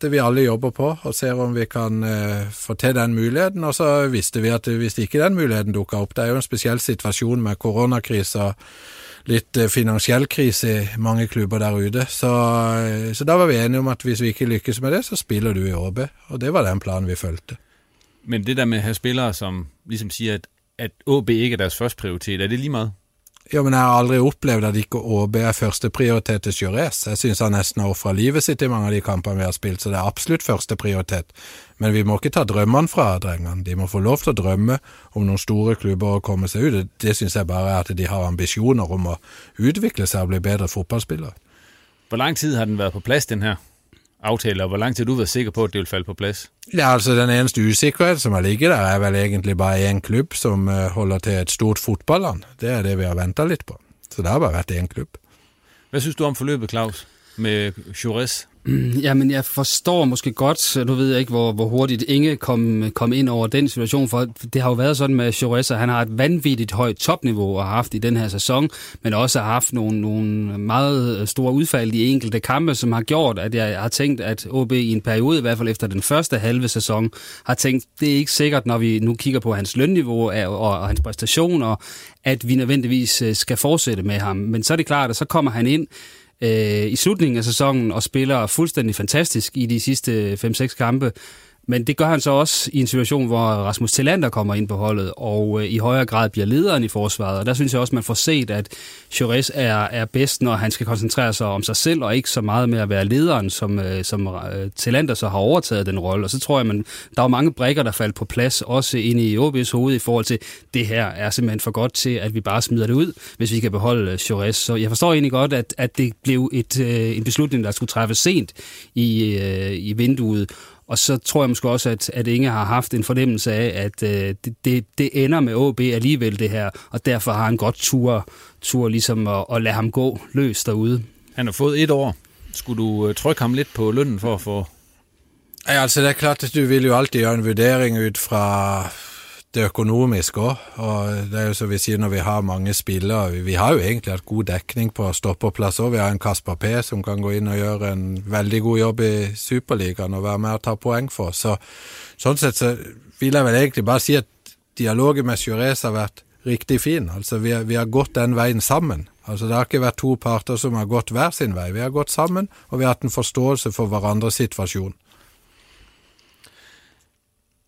Det vi alle jobber på, og ser om vi kan eh, få til den muligheten. Og så visste vi at hvis ikke den muligheten dukka opp Det er jo en spesiell situasjon med koronakrisa, litt eh, finansiell krise i mange klubber der ute. Så, eh, så da var vi enige om at hvis vi ikke lykkes med det, så spiller du i ÅB. Og det var den planen vi fulgte. Men det der med å ha spillere, som liksom sier at, at ÅB ikke er deres første prioritet, er det lige meget? Ja, men jeg har aldri opplevd at ikke ÅB er førsteprioritet til Jurez. Jeg syns han nesten har ofra livet sitt i mange av de kampene vi har spilt, så det er absolutt førsteprioritet. Men vi må ikke ta drømmene fra drengene. De må få lov til å drømme om noen store klubber og komme seg ut. Det, det syns jeg bare er at de har ambisjoner om å utvikle seg og bli bedre fotballspillere. Hvor lang tid har den vært på plass, den her? Aftale, og hvor lang tid du været sikker på, at det vil falde på plads? Ja, altså den eneste usikkerhed, som har ligget der, er vel egentlig bare en klub, som uh, holder til et stort fotballand. Det er det, vi har ventet lidt på. Så det har bare været en klub. Hvad synes du om forløbet, Claus, med Jures? Jamen, jeg forstår måske godt, nu ved jeg ikke, hvor, hvor hurtigt Inge kom, kom ind over den situation, for det har jo været sådan med Choressa, han har et vanvittigt højt topniveau og har haft i den her sæson, men også har haft nogle, nogle meget store udfald i enkelte kampe, som har gjort, at jeg har tænkt, at OB i en periode, i hvert fald efter den første halve sæson, har tænkt, det er ikke sikkert, når vi nu kigger på hans lønniveau og, og, og hans præstationer, at vi nødvendigvis øh, skal fortsætte med ham. Men så er det klart, at så kommer han ind øh, i slutningen af sæsonen og spiller fuldstændig fantastisk i de sidste 5-6 kampe. Men det gør han så også i en situation, hvor Rasmus Tillander kommer ind på holdet, og øh, i højere grad bliver lederen i forsvaret. Og der synes jeg også, man får set, at Chores er, er bedst, når han skal koncentrere sig om sig selv, og ikke så meget med at være lederen, som, øh, som øh, Tillander så har overtaget den rolle. Og så tror jeg, man, der er mange brækker, der faldt på plads, også inde i OB's hoved, i forhold til, det her er simpelthen for godt til, at vi bare smider det ud, hvis vi kan beholde øh, Chores. Så jeg forstår egentlig godt, at, at det blev et, øh, en beslutning, der skulle træffes sent i, øh, i vinduet. Og så tror jeg måske også, at, at Inge har haft en fornemmelse af, at øh, det, det, det ender med OB alligevel det her, og derfor har han godt tur, tur ligesom at, at lade ham gå løs derude. Han har fået et år. Skulle du øh, trykke ham lidt på lønnen for at få... Ja, altså det er klart at du vil jo alltid gjøre en vurdering ud fra det økonomiske òg. Og det er jo så vi sier når vi har mange spillere Vi har jo egentlig hatt god dekning på stopperplass òg. Vi har en Kasper P som kan gå inn og gjøre en veldig god jobb i Superligaen og være med og ta poeng for. Så sånn sett så vil jeg vel egentlig bare si at dialogen med Jurez har vært riktig fin. Altså vi, vi har gått den veien sammen. Altså Det har ikke vært to parter som har gått hver sin vei. Vi har gått sammen, og vi har hatt en forståelse for hverandres situasjon.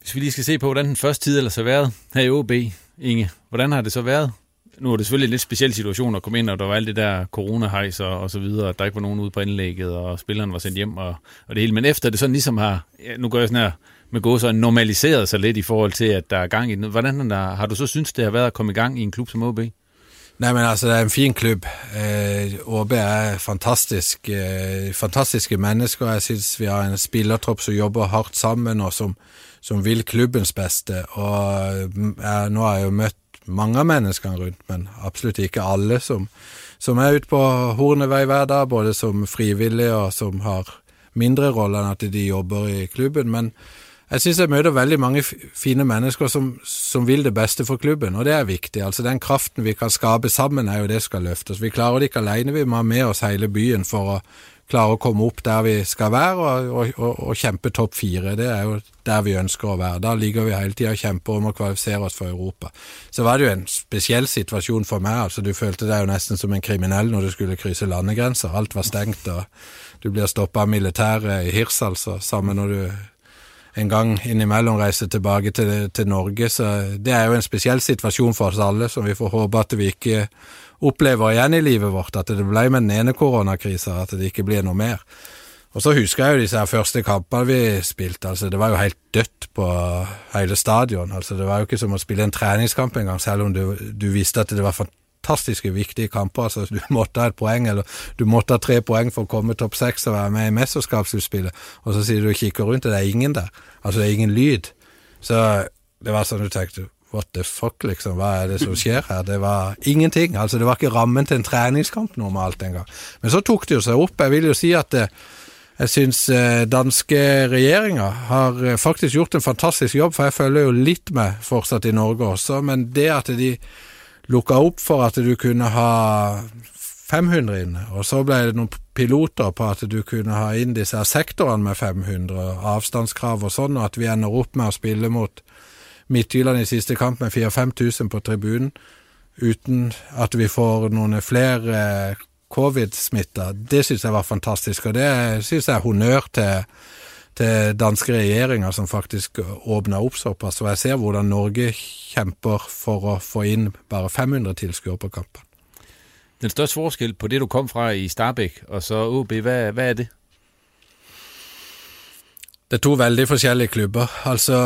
Hvis vi lige skal se på, hvordan den første tid ellers har været her i OB, Inge, hvordan har det så været? Nu er det selvfølgelig en lidt speciel situation at komme ind, og der var alt det der corona og, og så videre, at der ikke var nogen ude på indlægget, og spilleren var sendt hjem og, og det hele. Men efter det sådan ligesom har, ja, nu gør jeg sådan her med gået så normaliseret sig lidt i forhold til, at der er gang i den. Hvordan der, har du så synes, det har været at komme i gang i en klub som OB? Nej, men altså, det er en fin klub. Øh, eh, OB er fantastisk, eh, fantastiske mennesker. Jeg synes vi har en spillertropp som jobber hardt sammen, og som, som vil klubbens beste. Og mm, jeg, nå har jeg jo møtt mange av menneskene rundt, men absolutt ikke alle som, som er ute på Hornevei hver dag, både som frivillige og som har mindre rolle enn at de jobber i klubben. Men jeg synes jeg møter veldig mange fine mennesker som, som, vil det beste for klubben, og det er viktig. Altså Den kraften vi kan skape sammen, er jo det skal løftes. Vi klarer det ikke alene, vi må ha med oss hele byen for å klare å komme opp der vi skal være, og, og, og kjempe topp fire. Det er jo der vi ønsker å være. Da ligger vi hele tida og kjemper om å kvalifisere oss for Europa. Så var det jo en spesiell situasjon for meg. altså Du følte deg jo nesten som en kriminell når du skulle krysse landegrenser. Alt var stengt, og du blir stoppa av militæret i Hirs, altså. sammen når du en gang innimellom reiser tilbake til, til Norge. Så det er jo en spesiell situasjon for oss alle, som vi får håpe at vi ikke opplever igjen i livet vårt. At det ble med den ene koronakrisa, at det ikke blir noe mer. Og så husker jeg jo disse her første kampene vi spilte. altså Det var jo helt dødt på hele stadion. altså Det var jo ikke som å spille en treningskamp engang, selv om du, du visste at det var fantastiske viktige kamper. altså Du måtte ha et poeng, eller du måtte ha tre poeng for å komme topp seks og være med i mesterskapsutspillet. Og så sier du og kikker rundt, og det er ingen der. Altså det er ingen lyd. Så det var sånn du tenkte what the fuck, liksom, hva er det som skjer her? Det var ingenting. altså Det var ikke rammen til en treningskamp normalt engang. Men så tok det jo seg opp. Jeg vil jo si at det, jeg syns eh, danske regjeringa har eh, faktisk gjort en fantastisk jobb, for jeg følger jo litt med fortsatt i Norge også, men det at de lukka opp for at du kunne ha 500 inne, og så ble det noen piloter på at du kunne ha inn disse sektorene med 500, avstandskrav og sånn, og at vi ender opp med å spille mot Midtjylland i siste kamp med 4000-5000 på tribunen, uten at vi får noen flere covid-smitta. Det syns jeg var fantastisk, og det syns jeg er honnør til, til danske regjeringer som faktisk åpna opp såpass. Og jeg ser hvordan Norge kjemper for å få inn bare 500 tilskuere på kampen. Den største forskjell på det du kom fra i Starbæk og så OB, hva, hva er det? Det er to veldig forskjellige klubber. Altså,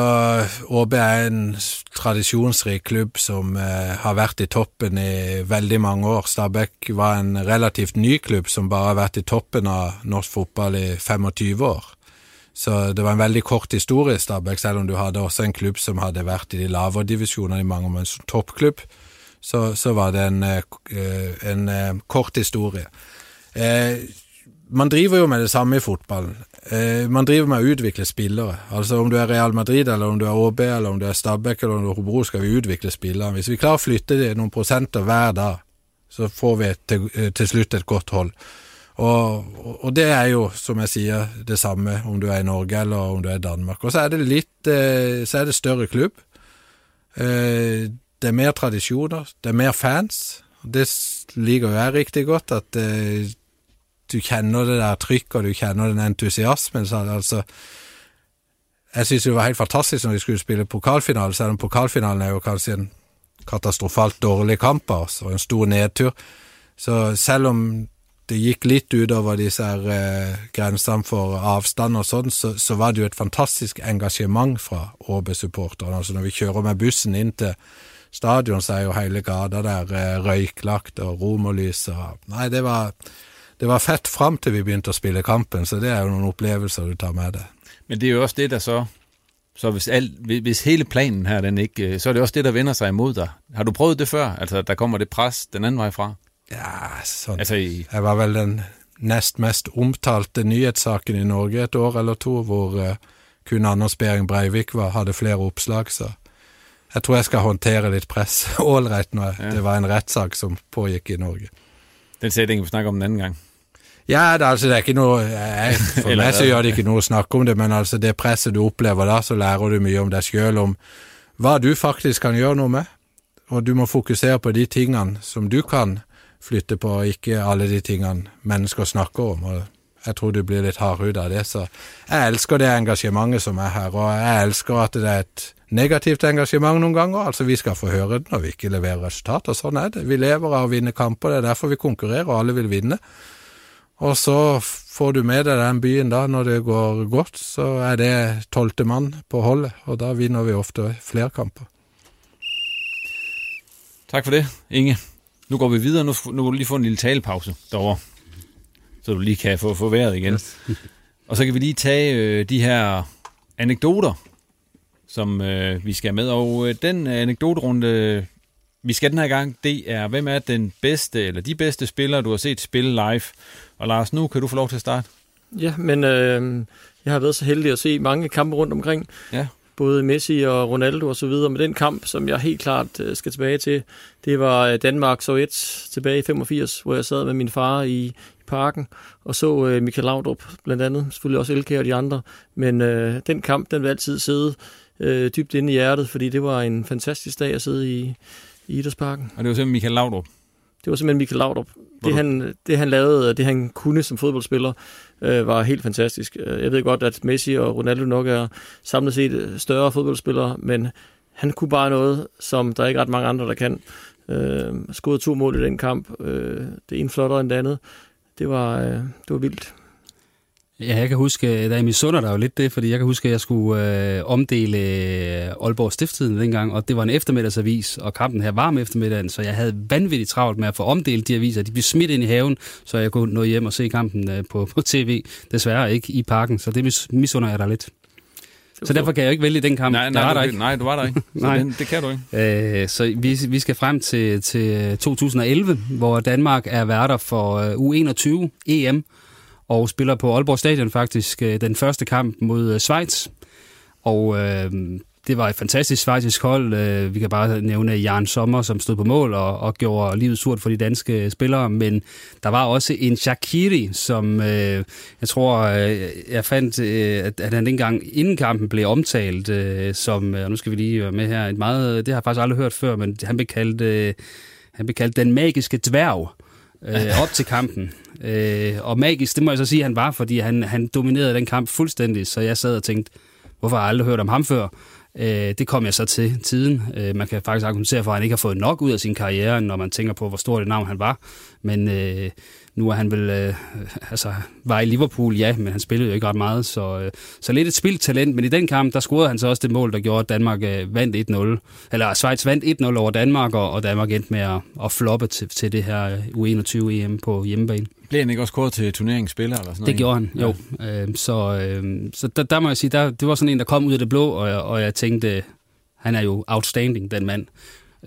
ÅB er en tradisjonsrik klubb som eh, har vært i toppen i veldig mange år. Stabæk var en relativt ny klubb som bare har vært i toppen av norsk fotball i 25 år. Så det var en veldig kort historie, Stabæk, selv om du hadde også en klubb som hadde vært i de lavere divisjonene i mange år, men som toppklubb så, så, var det en, eh, eh, en, en kort historie. Eh, man driver jo med det samme i fotballen. Eh, man driver med å utvikle spillere. Altså Om du er Real Madrid, eller om du er OB, eller om du er Stabæk eller om du er Hobro, skal vi utvikle spillere. Hvis vi klarer å flytte det noen prosenter hver dag, så får vi til, eh, til slutt et godt hold. Og, og, det er jo, som jeg sier, det samme om du er i Norge eller om du er i Danmark. Og så er det litt eh, Så er det større klubb. Eh, det er mer tradisjoner, det er mer fans. Det liker jo jeg riktig godt, at eh, du kjenner det der trykket, og du kjenner den entusiasmen. Så, altså, jeg syns det var helt fantastisk når vi skulle spille pokalfinale, selv om pokalfinalen er jo kanskje en katastrofalt dårlig kamp altså, og en stor nedtur. Så selv om det gikk litt utover disse her, eh, grensene for avstand og sånn, så, så, var det jo et fantastisk engasjement fra Åbe-supporterne. Altså når vi kjører med bussen inn til stadion, så er jo hele gata der eh, røyklagt og romerlys og Nei, det var det var fett fram til vi begynte å spille kampen, så det er jo noen opplevelser du tar med deg. Men det er jo også det, der så så hvis, al, hvis hele planen her, den ikke, så er det også det, der vender sig imod dig. Har du prøvet det før? Altså, der kommer det pres den anden vej fra? Ja, sånn. Altså, i... Jeg var vel den nest mest omtalte nyhetssaken i Norge et år eller to, hvor uh, kun Anders Behring Breivik var, hadde flere oppslag, så jeg tror jeg skal håndtere litt press ålreit når ja. det var en rettssak som pågikk i Norge. Den setting vi snakker om en anden gang. Ja, det, altså, det er ikke noe jeg, For meg så gjør det ikke noe å snakke om det, men altså det presset du opplever da, så lærer du mye om deg sjøl, om hva du faktisk kan gjøre noe med. Og du må fokusere på de tingene som du kan flytte på, ikke alle de tingene mennesker snakker om. og jeg tror du blir litt hardhuda av det, så jeg elsker det engasjementet som er her, og jeg elsker at det er et negativt engasjement noen ganger. Altså, vi skal få høre det når vi ikke leverer resultat, og sånn er det. Vi lever av å vinne kamper, det er derfor vi konkurrerer, og alle vil vinne. Og så får du med deg den byen da, når det går godt, så er det tolvte mann på holdet, og da vinner vi ofte flere kamper. Tak for det, Inge. Nu går vi videre. Nu, nu kan du lige få en lille talepause derovre, så du lige kan få, få vejret igen. Yes. og så kan vi lige tage øh, de her anekdoter, som øh, vi skal med. Og øh, den anekdoterunde, vi skal den her gang, det er, hvem er den bedste, eller de bedste spillere, du har set spille live? Og Lars, nu kan du få lov til at starte. Ja, men øh, jeg har været så heldig at se mange kampe rundt omkring. Ja. Både Messi og Ronaldo og så videre. Men den kamp, som jeg helt klart øh, skal tilbage til, det var øh, Danmark Sovjet tilbage i 85, hvor jeg sad med min far i, parken og så øh, Michael Laudrup blandt andet. Selvfølgelig også LK og de andre. Men øh, den kamp, den vil altid sidde øh, dybt inde i hjertet, fordi det var en fantastisk dag at sidde i, i Idrætsparken. Og det var simpelthen Michael Laudrup? Det var simpelthen Michael Laudrup. Det han, det han lavede, det han kunne som fodboldspiller, øh, var helt fantastisk. Øh, jeg ved godt, at Messi og Ronaldo nok er samlet set øh, større fodboldspillere, men han kunne bare noget, som der er ikke ret mange andre, der kan. Øh, skåede to mål i den kamp. Øh, det ene flottere end det andet. Det var, øh, det var vildt. Ja, jeg kan huske, der er misunder der jo lidt det, fordi jeg kan huske, at jeg skulle øh, omdele øh, Aalborg Stifttiden dengang, og det var en eftermiddagsavis, og kampen her var om eftermiddagen, så jeg havde vanvittigt travlt med at få omdelt de aviser. De blev smidt ind i haven, så jeg kunne nå hjem og se kampen øh, på, på tv. Desværre ikke i parken, så det mis, misunder jeg der lidt. Så derfor kan jeg jo ikke vælge den kamp. Nej, nej, der var du, der ikke. nej du var der ikke. Så nej. Den, det kan du ikke. Øh, så vi, vi skal frem til, til 2011, hvor Danmark er værter for øh, U21 EM, og spiller på Aalborg Stadion faktisk øh, den første kamp mod øh, Schweiz. Og øh, det var et fantastisk schweizisk hold. Øh, vi kan bare nævne Jan Sommer, som stod på mål og, og gjorde livet surt for de danske spillere. Men der var også en Shakiri, som øh, jeg tror, øh, jeg fandt, øh, at, at han dengang inden kampen blev omtalt øh, som, og nu skal vi lige være med her, et meget, det har jeg faktisk aldrig hørt før, men han blev kaldt, øh, han blev kaldt den magiske dværg øh, op til kampen. Øh, og magisk, det må jeg så sige, at han var, fordi han, han dominerede den kamp fuldstændig, så jeg sad og tænkte, hvorfor har jeg aldrig hørt om ham før? Øh, det kom jeg så til tiden. Øh, man kan faktisk argumentere for, at han ikke har fået nok ud af sin karriere, når man tænker på, hvor stort et navn han var. Men øh, nu er han vel, øh, altså, var i Liverpool, ja, men han spillede jo ikke ret meget, så, øh, så lidt et spildt talent. Men i den kamp, der scorede han så også det mål, der gjorde, at Danmark øh, vandt 1-0. Eller Schweiz vandt 1-0 over Danmark, og, og Danmark endte med at, at floppe til, til det her U21-EM på hjemmebane. Blev han ikke også kåret til turneringsspiller? Eller sådan noget? Det gjorde han, jo. Ja. Øh, så øh, så der, der må jeg sige, der, det var sådan en, der kom ud af det blå, og, og jeg tænkte, han er jo outstanding, den mand.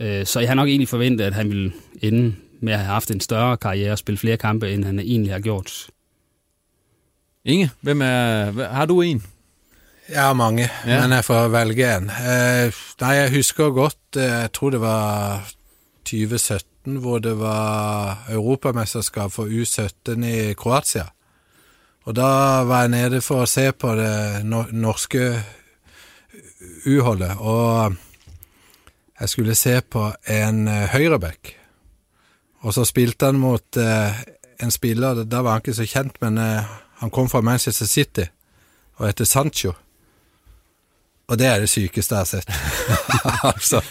Øh, så jeg har nok egentlig forventet, at han ville ende med at have haft en større karriere og spille flere kampe, end han egentlig har gjort. Inge, hvem er, har du en? Jeg har mange, Ja. men jeg får velge en. Eh, nei, jeg husker godt, eh, jeg tror det var 2017, hvor det var europamesterskap for U17 i Kroatia. Og da var jeg nede for å se på det no norske U-holdet, og jeg skulle se på en eh, høyreback. Og så spilte han mot eh, en spiller, Der var han ikke så kjent, men eh, han kom fra Manchester City og heter Sancho. Og det er det sykeste jeg har sett. altså,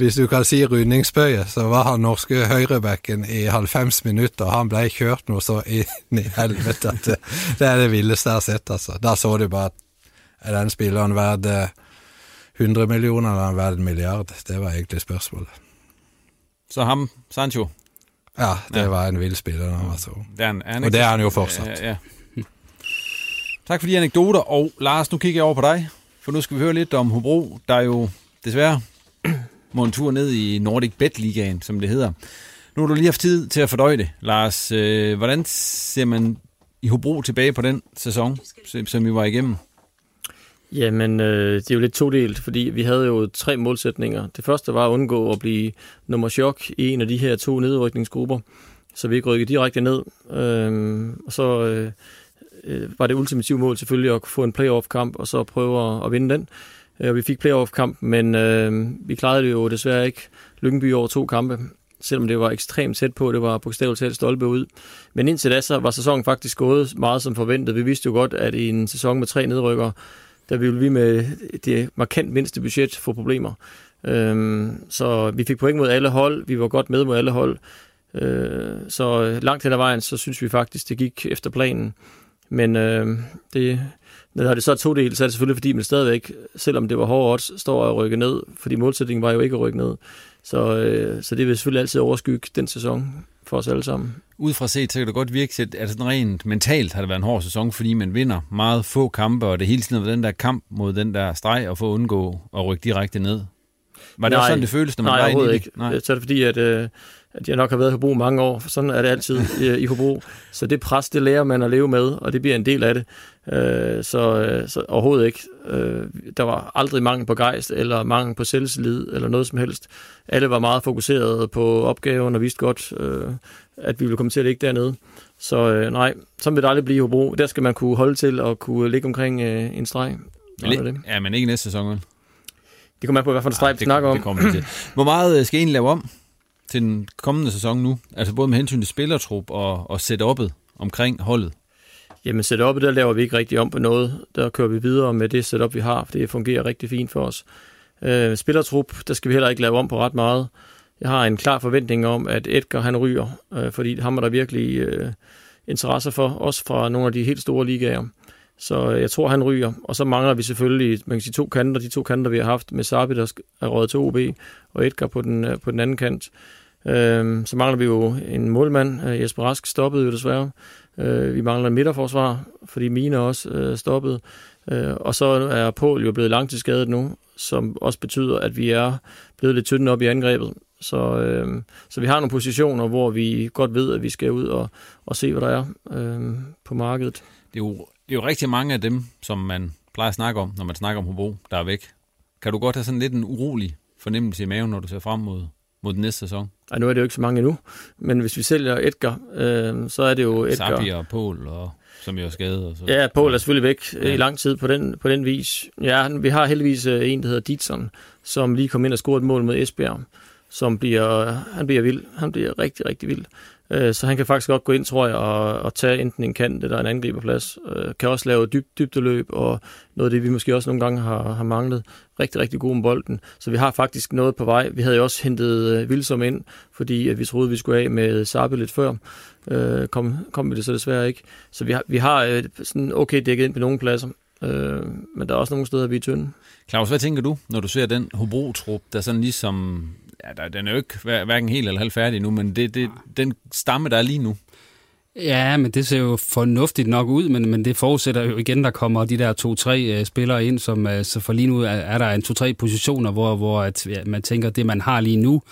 hvis du kan si rundingsbøye, så var han norske høyrebacken i 90 minutter, og han ble kjørt noe så inn i helvete at det, det er det villeste jeg har sett, altså. Der så du bare at er den spilleren verd eh, 100 millioner eller er han verd en milliard? Det var egentlig spørsmålet. Så ham, Sancho. Ja, det var en vild spiller da han var så. Det er en, er Og det er han jo fortsat. Ja, ja. Tak for de anekdoter, og Lars, nu kigger jeg over på dig, for nu skal vi høre lidt om Hobro, der jo desværre må en tur ned i Nordic Bet Ligaen, som det hedder. Nu har du lige haft tid til at fordøje det, Lars. Øh, hvordan ser man i Hobro tilbage på den sæson, som vi var igennem? Jamen, øh, det er jo lidt todelt, fordi vi havde jo tre målsætninger. Det første var at undgå at blive nummer chok i en af de her to nedrykningsgrupper, så vi ikke rykkede direkte ned. Øh, og så øh, øh, var det ultimative mål selvfølgelig at få en playoff-kamp, og så prøve at, at vinde den. Øh, vi fik playoff-kamp, men øh, vi klarede det jo desværre ikke. Lyngby over to kampe, selvom det var ekstremt tæt på. Det var bogstaveligt talt stolpe ud. Men indtil da, så var sæsonen faktisk gået meget som forventet. Vi vidste jo godt, at i en sæson med tre nedrykkere, der ville vi med det markant mindste budget få problemer. Øhm, så vi fik point mod alle hold, vi var godt med mod alle hold. Øh, så langt hen ad vejen, så synes vi faktisk, det gik efter planen. Men øh, det, når det så er to del, så er det selvfølgelig fordi, man stadigvæk, selvom det var hårdt odds, står og rykke ned, fordi målsætningen var jo ikke at rykke ned. Så, øh, så det vil selvfølgelig altid overskygge den sæson for os alle sammen. Udefra set, så kan det godt virke at altså, rent mentalt har det været en hård sæson, fordi man vinder meget få kampe, og det hele tiden været den der kamp mod den der streg, og få at undgå at rykke direkte ned. Var det også sådan, det føles, når man nej, var inde i det? ikke. Nej. Så er det fordi, at, øh, at jeg nok har været i Hobro mange år, for sådan er det altid i, i Hobro. Så det pres, det lærer man at leve med, og det bliver en del af det. Øh, så, øh, så overhovedet ikke. Øh, der var aldrig mangel på gejst, eller mangel på selvtillid, eller noget som helst. Alle var meget fokuseret på opgaven, og vidste godt, øh, at vi ville komme til at ligge dernede. Så øh, nej, sådan vil det aldrig blive i Hobro. Der skal man kunne holde til og kunne ligge omkring øh, en streg. Er det. Ja, men ikke næste sæson, vel? Det kommer an på, hvad for en streg vi det, snakker om. Det kommer vi til. Hvor meget skal egentlig lave om til den kommende sæson nu? Altså både med hensyn til spillertrup og, og setup'et omkring holdet. Jamen setup'et, der laver vi ikke rigtig om på noget. Der kører vi videre med det setup, vi har, for det fungerer rigtig fint for os. Øh, spillertrup, der skal vi heller ikke lave om på ret meget. Jeg har en klar forventning om, at Edgar han ryger, øh, fordi ham er der virkelig øh, interesse for, også fra nogle af de helt store ligaer. Så øh, jeg tror, han ryger. Og så mangler vi selvfølgelig man kan sige, to kanter. De to kanter, vi har haft med Sabi, der er røget til OB, og Edgar på den, øh, på den anden kant. Øh, så mangler vi jo en målmand. Øh, Jesper Rask stoppede jo desværre. Øh, vi mangler en midterforsvar, fordi Mine også øh, stoppede. Øh, og så er Pol jo blevet langtidsskadet nu, som også betyder, at vi er blevet lidt tynde op i angrebet. Så, øh, så vi har nogle positioner, hvor vi godt ved, at vi skal ud og, og se, hvad der er øh, på markedet. Det er, jo, det er jo rigtig mange af dem, som man plejer at snakke om, når man snakker om Hobro, der er væk. Kan du godt have sådan lidt en urolig fornemmelse i maven, når du ser frem mod, mod den næste sæson? Ej, nu er det jo ikke så mange endnu, men hvis vi sælger Edgar, øh, så er det jo Edgar. Sabi og Poul, og, som jo er skadet. Og så. Ja, Poul er selvfølgelig væk Ja. ja. i lang tid på den, på den vis. Ja, vi har heldigvis øh, en, der hedder Ditson, som lige kom ind og scorede et mål mod Esbjerg, som bliver, han bliver vild. Han bliver rigtig, rigtig vild. Øh, Så han kan faktisk godt gå ind, tror jeg, og, og tage enten en kant eller en angriberplads. Øh, Kan også lave dyb, dybdeløb, og noget af det, vi måske også nogle gange har, har manglet. Rigtig, rigtig god om bolden. Så vi har faktisk noget på vej. Vi havde jo også hentet øh, Vilsom ind, fordi at vi troede, vi skulle af med Sabi lidt før. Øh, kom, kom vi det så desværre ikke. Så vi har, vi har øh, sådan okay dækket ind på nogle pladser. Øh, men der er også nogle steder, vi er tynde. Claus, hvad tænker du, når du ser den Hobro-trup, der sådan ligesom... Ja, der, den er jo ikke hver- hverken helt eller halvt færdig nu, men det, det, den stamme, der er lige nu. Ja, men det ser jo fornuftigt nok ud, men, men det forudsætter jo igen, der kommer de der to-tre uh, spillere ind, som uh, så for lige nu er, er der en to-tre positioner, hvor, hvor at, ja, man tænker, det man har lige nu,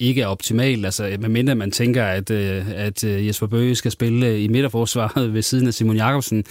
ikke er optimal. Altså, medmindre man tænker, at, øh, at øh, Jesper Bøge skal spille øh, i midterforsvaret ved siden af Simon Jakobsen.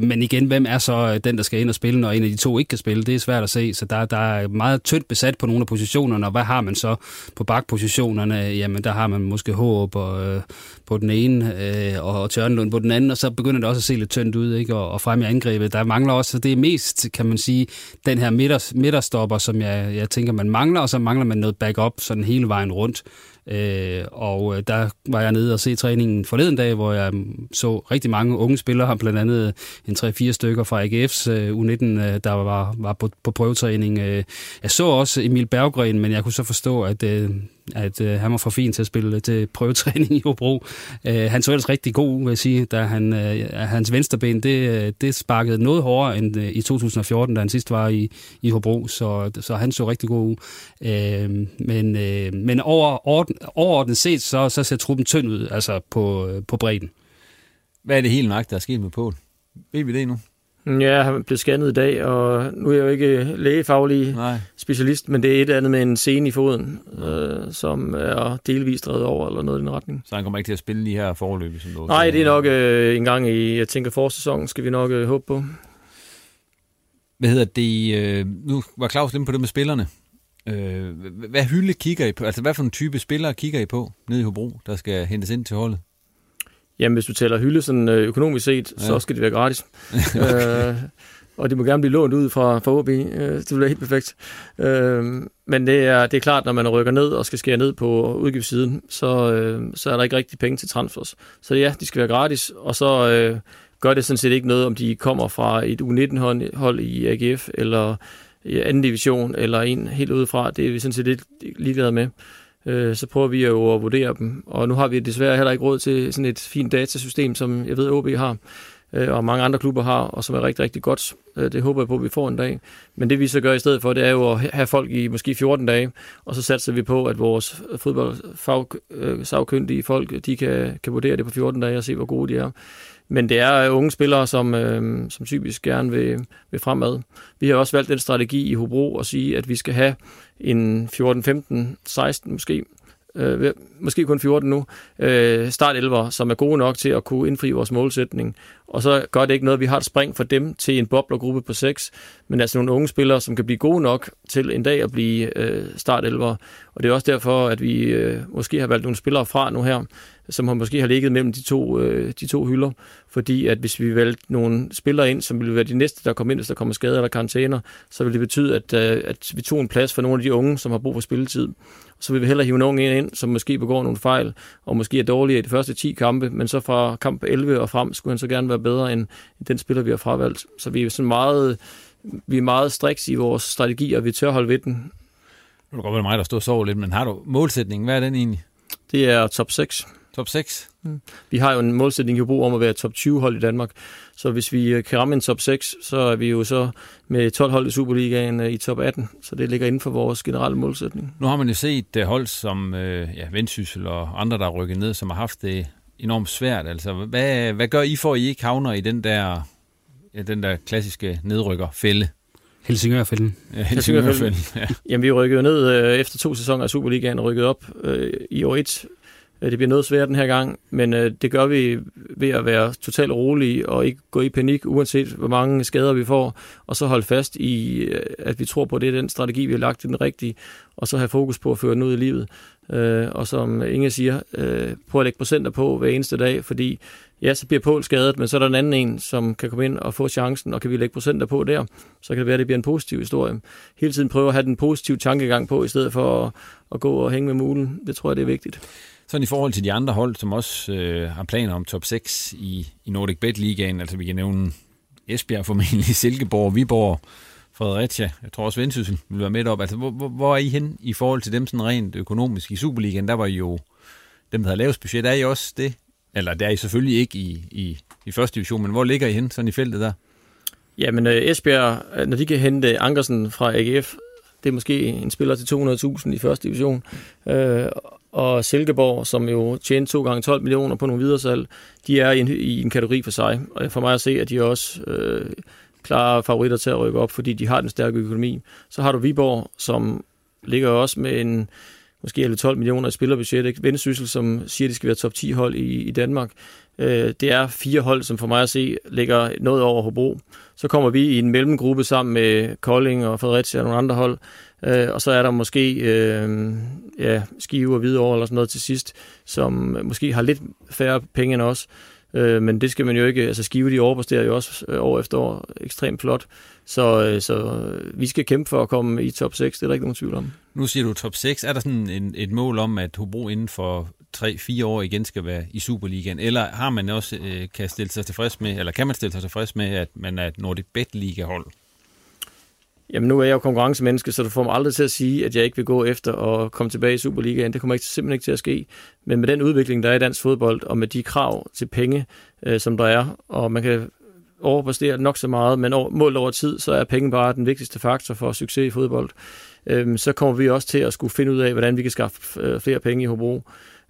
Men igen, hvem er så den, der skal ind og spille, når en af de to ikke kan spille? Det er svært at se, så der, der er meget tyndt besat på nogle af positionerne, og hvad har man så på bakpositionerne? Jamen, der har man måske håb og, på den ene, øh, og Tørnlund på den anden, og så begynder det også at se lidt tyndt ud, ikke? Og, og frem i angrebet. Der mangler også, det er mest, kan man sige, den her midter, midterstopper, som jeg, jeg tænker, man mangler, og så mangler man noget backup sådan hele vejen rundt. Øh, og øh, der var jeg nede og se træningen forleden dag, hvor jeg så rigtig mange unge spillere, blandt andet en 3-4 stykker fra AGF's øh, U19, øh, der var, var på, på prøvetræning. Øh, jeg så også Emil Berggren, men jeg kunne så forstå, at øh, at øh, han var for fin til at spille til prøvetræning i Hobro. Øh, han så ellers rigtig god, vil jeg sige, da han, øh, hans venstreben, det, øh, det sparkede noget hårdere end øh, i 2014, da han sidst var i, i Hobro, så, så han så rigtig god ud. Øh, men øh, men over, orden, overordnet set, så, så ser truppen tynd ud, altså på, øh, på bredden. Hvad er det helt nok, der er sket med Poul? Ved vi det nu? Ja, han blev scannet i dag, og nu er jeg jo ikke lægefaglig Nej. specialist, men det er et andet med en scene i foden, øh, som er delvist drevet over, eller noget i den retning. Så han kommer ikke til at spille de her forløb? Som noget, Nej, det er nok øh, en gang i, jeg tænker, forsæsonen skal vi nok øh, håbe på. Hvad hedder det? Øh, nu var Claus lidt på det med spillerne. Øh, hvad hylde kigger I på? Altså, hvad for en type spillere kigger I på nede i Hobro, der skal hentes ind til holdet? Jamen, hvis du tæller hylde sådan øh, økonomisk set, ja. så skal det være gratis. øh, og det må gerne blive lånt ud fra, fra OB. Øh, det bliver helt perfekt. Øh, men det er, det er klart, når man rykker ned og skal skære ned på udgiftssiden, så, øh, så er der ikke rigtig penge til transfers. Så ja, de skal være gratis, og så øh, gør det sådan set ikke noget, om de kommer fra et U19-hold i AGF, eller i anden division, eller en helt udefra. Det er vi sådan set lidt ligeglade med øh, så prøver vi jo at vurdere dem. Og nu har vi desværre heller ikke råd til sådan et fint datasystem, som jeg ved, OB har, øh, og mange andre klubber har, og som er rigtig, rigtig godt. Øh, det håber jeg på, at vi får en dag. Men det vi så gør i stedet for, det er jo at have folk i måske 14 dage, og så satser vi på, at vores fodboldsagkyndige øh, folk, de kan, kan vurdere det på 14 dage og se, hvor gode de er. Men det er øh, unge spillere, som, øh, som typisk gerne vil, vil fremad. Vi har også valgt den strategi i Hobro at sige, at vi skal have en 14, 15, 16 måske, øh, måske kun 14 nu, øh, start 11, som er gode nok til at kunne indfri vores målsætning. Og så gør det ikke noget, at vi har et spring for dem til en boblergruppe på 6, men altså nogle unge spillere, som kan blive gode nok til en dag at blive øh, start 11. Og det er også derfor, at vi øh, måske har valgt nogle spillere fra nu her, som har måske har ligget mellem de to, øh, de to hylder, fordi at hvis vi valgte nogle spillere ind, som ville være de næste, der kommer ind, hvis der kommer skader eller karantæner, så vil det betyde, at, øh, at vi tog en plads for nogle af de unge, som har brug for spilletid. Så vil vi hellere hive nogle ind, som måske begår nogle fejl, og måske er dårlige i de første 10 kampe, men så fra kamp 11 og frem skulle han så gerne være bedre end den spiller, vi har fravalgt. Så vi er sådan meget, vi er meget striks i vores strategi, og vi tør holde ved den. Nu er det godt være mig, der står og sover lidt, men har du målsætningen? Hvad er den egentlig? Det er top 6. Top 6? Mm. Vi har jo en målsætning i Hobro om at være top 20 hold i Danmark. Så hvis vi øh, kan ramme en top 6, så er vi jo så med 12 hold i Superligaen øh, i top 18. Så det ligger inden for vores generelle målsætning. Nu har man jo set øh, hold som ja, Vendsyssel og andre, der er rykket ned, som har haft det enormt svært. Altså, hvad, hvad gør I for, at I ikke havner i den der, ja, den der klassiske nedrykkerfælde? Helsingørfælden. Ja, Helsingørfælden. Ja. Jamen, vi rykkede ned øh, efter to sæsoner af Superligaen og rykkede op øh, i år 1 Øh, Øh, det bliver noget svært den her gang, men øh, det gør vi ved at være totalt rolige og ikke gå i panik, uanset hvor mange skader vi får, og så holde fast i, øh, at vi tror på, at det er den strategi, vi har lagt i den rigtige, og så have fokus på at føre den ud i livet. og som Inge siger, prøv at lægge procenter på hver eneste dag, fordi ja, så bliver Pål skadet, men så er der en anden en, som kan komme ind og få chancen, og kan vi lægge procenter på der, så kan det være, at det bliver en positiv historie. Hele tiden prøve at have den positive tankegang på, i stedet for at, at gå og hænge med mulen. Det tror jeg, det er vigtigt. Sådan i forhold til de andre hold, som også øh, har planer om top 6 i, i Nordic Bet Ligaen, altså vi kan nævne Esbjerg formentlig, Silkeborg, Viborg, Fredericia, jeg tror også Vendsyssel vil være med op. Altså, hvor, hvor, hvor er I hen i forhold til dem sådan rent økonomisk? I Superligaen, der var I jo dem, der havde lavest budget. Er I også det? Eller der er I selvfølgelig ikke i, i, i første division, men hvor ligger I hen sådan i feltet der? Jamen øh, Esbjerg, øh, når de kan hente Ankersen fra AGF, det er måske en spiller til 200.000 i første division. Øh, og Silkeborg, som jo tjente to gange 12 millioner på nogle videresalg, de er i en, i en kategori for sig. Og for mig at se, at de også øh, klare favoritter til at rykke op, fordi de har den stærke økonomi. Så har du Viborg, som ligger også med en måske 11-12 millioner i spillerbudget. Ikke? Vendsyssel, som siger, at de skal være top 10 hold i, i Danmark. Øh, det er fire hold, som for mig at se ligger noget over Hobro. Så kommer vi i en mellemgruppe sammen med Kolding og Fredericia og nogle andre hold. Øh, og så er der måske øh, ja, Skive og Hvidovre eller sådan noget til sidst, som måske har lidt færre penge end os. Øh, men det skal man jo ikke, altså Skive de overpresterer jo også øh, år efter år ekstremt flot. Så, øh, så øh, vi skal kæmpe for at komme i top 6, det er der ikke nogen tvivl om. Nu siger du top 6. Er der sådan en, et mål om, at Hobro inden for 3-4 år igen skal være i Superligaen? Eller har man også øh, kan stille sig tilfreds med, eller kan man stille sig tilfreds med, at man er et Nordic Bet Liga-hold? Jamen nu er jeg jo konkurrencemenneske, så du får mig aldrig til at sige, at jeg ikke vil gå efter at komme tilbage i Superligaen. Det kommer ikke, simpelthen ikke til at ske. Men med den udvikling, der er i dansk fodbold, og med de krav til penge, øh, som der er, og man kan overpræstere nok så meget, men over, målt over tid, så er penge bare den vigtigste faktor for succes i fodbold. Øh, så kommer vi også til at skulle finde ud af, hvordan vi kan skaffe øh, flere penge i Hobro.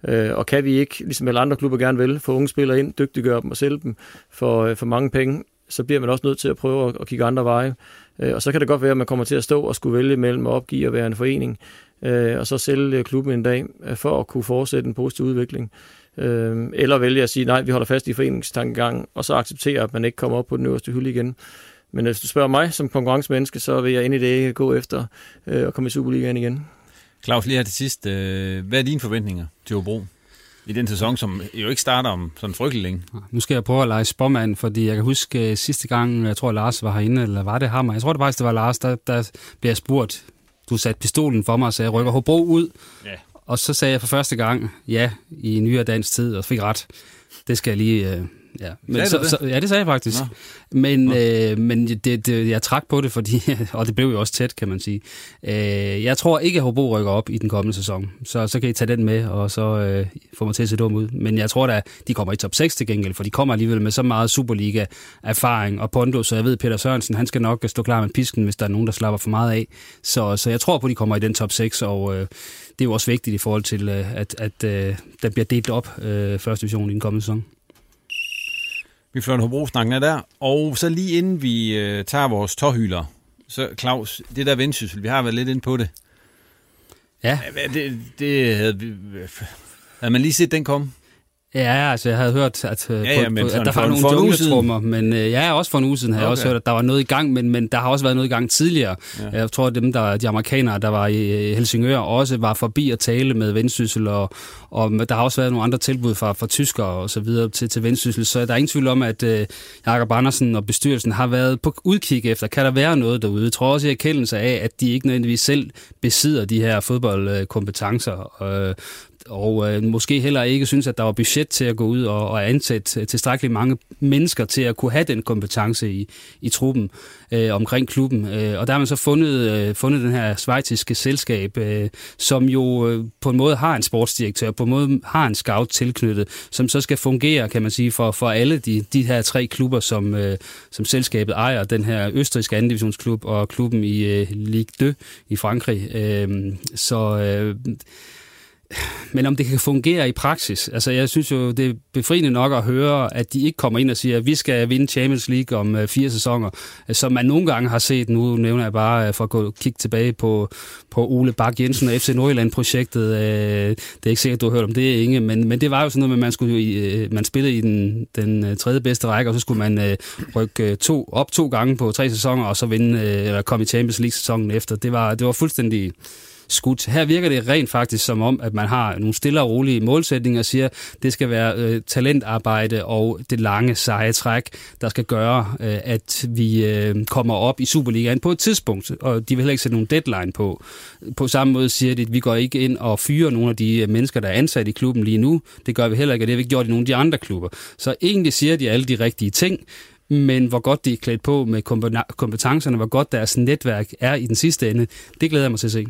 Øh, og kan vi ikke, ligesom alle andre klubber gerne vil, få unge spillere ind, dygtiggøre dem og sælge dem for, øh, for mange penge, så bliver man også nødt til at prøve at, at kigge andre veje. Øh, og så kan det godt være, at man kommer til at stå og skulle vælge mellem at opgive at være en forening, øh, og så sælge klubben en dag, øh, for at kunne fortsætte en positiv udvikling. Øh, eller vælge at sige, nej, vi holder fast i foreningstankegangen, og så acceptere, at man ikke kommer op på den øverste hylde igen. Men hvis du spørger mig som konkurrencemenneske, så vil jeg ind i det gå efter øh, at komme i Superligaen igen. Claus, lige her til sidst. Hvad er dine forventninger til Hobro? I den sæson, som jo ikke starter om sådan frygtelig længe. Nu skal jeg prøve at lege spormand, fordi jeg kan huske uh, sidste gang, jeg tror Lars var herinde, eller var det ham? Jeg tror det faktisk, det var Lars, der, der blev jeg spurgt, du satte pistolen for mig og sagde, rykker Hobro ud? Ja. Og så sagde jeg for første gang, ja, i nyere dansk tid, og fik ret. Det skal jeg lige... Uh, Ja, men så, det? Så, ja, det sagde jeg faktisk. Nå. Men, Nå. Øh, men det, det, jeg trak på det, fordi, og det blev jo også tæt, kan man sige. Øh, jeg tror ikke, at Hobro rykker op i den kommende sæson. Så, så kan I tage den med, og så øh, få mig til at se dum ud. Men jeg tror da, de kommer i top 6 til gengæld, for de kommer alligevel med så meget Superliga-erfaring og Pondo, så jeg ved, Peter Sørensen, han skal nok stå klar med pisken, hvis der er nogen, der slapper for meget af. Så, så jeg tror på, at de kommer i den top 6, og øh, det er jo også vigtigt i forhold til, øh, at, at øh, der bliver delt op øh, første division i den kommende sæson. Vi fløjter Hobro-snakken er der. Og så lige inden vi øh, tager vores tårhyler, så Claus, det der vendsyssel, vi har været lidt inde på det. Ja. Det, det havde, havde man lige set den komme? Ja, altså jeg havde hørt, at, øh, ja, ja, på, at der var nogle jungletrummer, men øh, ja, også for en uge siden havde okay. jeg også hørt, at der var noget i gang, men, men der har også været noget i gang tidligere. Ja. Jeg tror, at dem, der, de amerikanere, der var i Helsingør, også var forbi at tale med Vendsyssel, og, og der har også været nogle andre tilbud fra, fra tyskere og så videre til, til Vendsyssel, så der er ingen tvivl om, at uh, Jakob Andersen og bestyrelsen har været på udkig efter, kan der være noget derude? Jeg tror også i erkendelse af, at de ikke nødvendigvis selv besidder de her fodboldkompetencer. Uh, og øh, måske heller ikke synes, at der var budget til at gå ud og, og ansætte tilstrækkeligt mange mennesker til at kunne have den kompetence i, i truppen øh, omkring klubben. Øh, og der har man så fundet, øh, fundet den her svejtiske selskab, øh, som jo øh, på en måde har en sportsdirektør, på en måde har en scout tilknyttet, som så skal fungere, kan man sige, for, for alle de, de her tre klubber, som, øh, som selskabet ejer. Den her østrigske anden divisionsklub og klubben i øh, Ligue 2 i Frankrig. Øh, så... Øh, men om det kan fungere i praksis, altså jeg synes jo, det er befriende nok at høre, at de ikke kommer ind og siger, at vi skal vinde Champions League om uh, fire sæsoner, som man nogle gange har set, nu nævner jeg bare øh, for at gå kigge tilbage på, på Ole Bak Jensen og FC Nordjylland-projektet. Øh, det er ikke sikkert, du har hørt om det, Inge, men, men det var jo sådan noget med, at man, skulle, man spillede i den, den tredje bedste række, og så skulle man rykke to, op to gange på tre sæsoner, og så vinde, uh, eller komme i Champions League-sæsonen efter. Det var, det var fuldstændig skudt. Her virker det rent faktisk som om, at man har nogle stille og rolige målsætninger og siger, at det skal være øh, talentarbejde og det lange seje træk, der skal gøre, øh, at vi øh, kommer op i Superligaen på et tidspunkt. Og de vil heller ikke sætte nogen deadline på. På samme måde siger de, at vi går ikke ind og fyrer nogle af de øh, mennesker, der er ansat i klubben lige nu. Det gør vi heller ikke, og det har vi ikke gjort i nogle af de andre klubber. Så egentlig siger de alle de rigtige ting, men hvor godt de er klædt på med kompetencerne, hvor godt deres netværk er i den sidste ende, det glæder jeg mig til at se.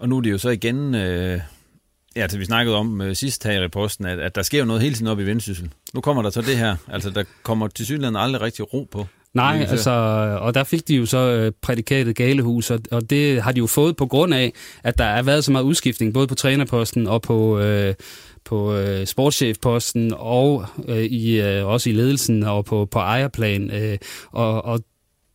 Og nu er det jo så igen... Øh Ja, altså vi snakkede om øh, sidst her i reposten, at, at der sker jo noget hele tiden op i Vendsyssel. Nu kommer der så det her. Altså, der kommer til synligheden aldrig rigtig ro på. Nej, altså, og der fik de jo så øh, prædikatet galehus, og, og det har de jo fået på grund af, at der er været så meget udskiftning, både på trænerposten og på, øh, på øh, sportschefposten, og øh, i, øh, også i ledelsen og på, på ejerplan. Øh, og, og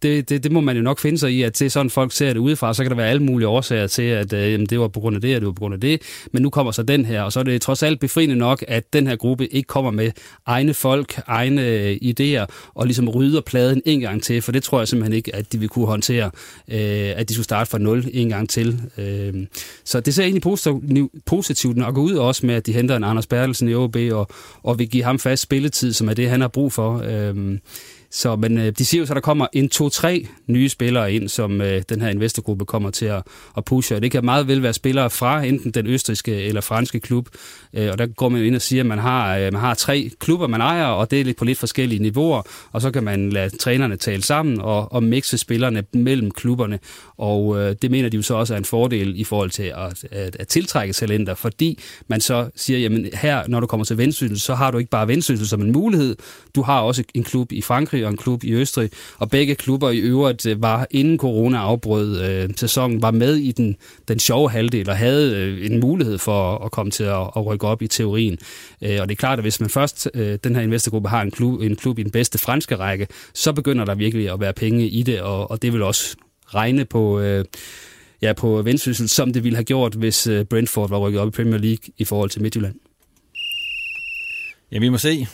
det, det, det må man jo nok finde sig i, at det er sådan, folk ser det udefra. Så kan der være alle mulige årsager til, at øh, jamen, det var på grund af det, og det var på grund af det. Men nu kommer så den her, og så er det trods alt befriende nok, at den her gruppe ikke kommer med egne folk, egne øh, idéer, og ligesom rydder pladen en gang til, for det tror jeg simpelthen ikke, at de vil kunne håndtere, øh, at de skulle starte fra nul en gang til. Øh, så det ser egentlig positivt, positivt nok ud også med, at de henter en Anders Bertelsen i OB, og, og vil give ham fast spilletid, som er det, han har brug for. Øh, så, men øh, de siger jo så, at der kommer en to-tre nye spillere ind, som øh, den her investorgruppe kommer til at, at pushe. Og det kan meget vel være spillere fra enten den østriske eller franske klub. Øh, og der går man jo ind og siger, at man har, øh, man har tre klubber, man ejer, og det er lidt på lidt forskellige niveauer. Og så kan man lade trænerne tale sammen og, og mixe spillerne mellem klubberne. Og øh, det mener de jo så også er en fordel i forhold til at, at, at tiltrække talenter, fordi man så siger, jamen her, når du kommer til Vendsyssel, så har du ikke bare Vendsyssel som en mulighed. Du har også en klub i Frankrig og en klub i Østrig, og begge klubber i øvrigt øh, var inden corona afbrød øh, sæsonen, var med i den, den sjove halvdel og havde øh, en mulighed for at komme til at, at rykke op i teorien. Øh, og det er klart, at hvis man først, øh, den her investorgruppe, har en klub, en klub i den bedste franske række, så begynder der virkelig at være penge i det, og, og det vil også regne på... Øh, ja, på Vendsyssel, som det ville have gjort, hvis øh, Brentford var rykket op i Premier League i forhold til Midtjylland. Ja, vi må se,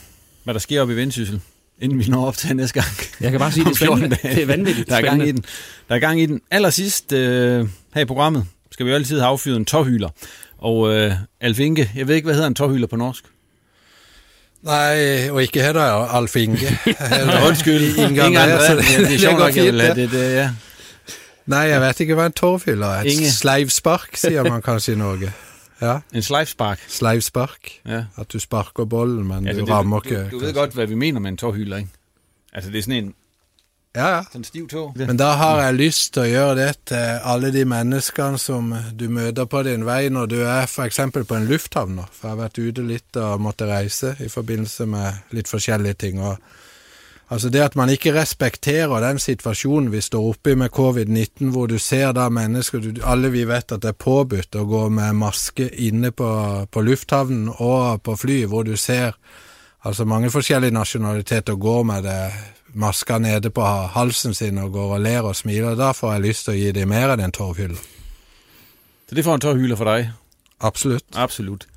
hvad der sker op i Vendsyssel inden vi når op til næste gang. Jeg kan bare sige, det er, vanvittigt. det er vanvittigt. Der er gang i den. Der er gang i den. Allersidst øh, her i programmet skal vi jo altid have affyret en tårhyler. Og øh, Alf Inge, jeg ved ikke, hvad hedder en tårhyler på norsk? Nej, og ikke heller Alf Inge. Undskyld. Inge André. Det er sjovt nok, jeg vil have det, det, ja. Nej, jeg vet ikke, hvad en tårhyler er. Et Inge. sleivspark, siger man kanskje i Norge. Ja. En sleivspark. Sleivspark. Ja. At du sparker bolden, men ja, du det, rammer ikke. Du, du ved godt, hvad vi mener med en tårhylder, ikke? Altså, det er sådan en ja, ja. Sådan stiv tå. Men da har jeg lyst til å gjøre det til alle de menneskene som du møter på din vei når du er for eksempel på en lufthavn. For jeg har vært ute litt og måtte reise i forbindelse med litt forskjellige ting. og Altså det at man ikke respekterer den situasjonen vi står oppe i med covid-19, hvor du ser da mennesker du, Alle vi vet at det er påbudt å gå med maske inne på, på lufthavnen og på fly, hvor du ser altså mange forskjellige nasjonaliteter gå med det maska nede på halsen sin og går og ler og smiler. Da får jeg lyst til å gi dem mer enn en tårhylle. Så det får en tårhylle for deg? Absolutt. Absolutt.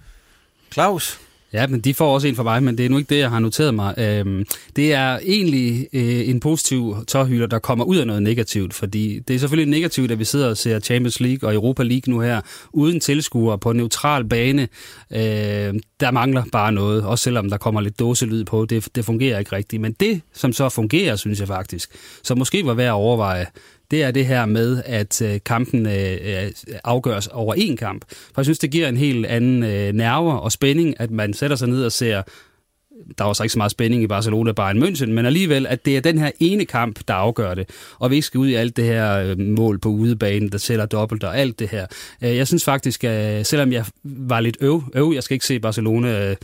Klaus? Ja, men de får også en for mig, men det er nu ikke det, jeg har noteret mig. Øhm, det er egentlig øh, en positiv tårhylder, der kommer ud af noget negativt, fordi det er selvfølgelig negativt, at vi sidder og ser Champions League og Europa League nu her, uden tilskuere på en neutral bane. Øh, der mangler bare noget, også selvom der kommer lidt dåselyd på. Det, det fungerer ikke rigtigt. Men det, som så fungerer, synes jeg faktisk, så måske var værd at overveje, det er det her med, at øh, kampen øh, øh, afgøres over en kamp. For jeg synes, det giver en helt anden nerve og spænding, at man sætter sig ned og ser der var så ikke så meget spænding i Barcelona Bayern München, men alligevel, at det er den her ene kamp, der afgør det, og vi ikke skal ud i alt det her øh, mål på udebanen, der tæller dobbelt og alt det her. Øh, jeg synes faktisk, at øh, selvom jeg var lidt øv, øv jeg skal ikke se Barcelona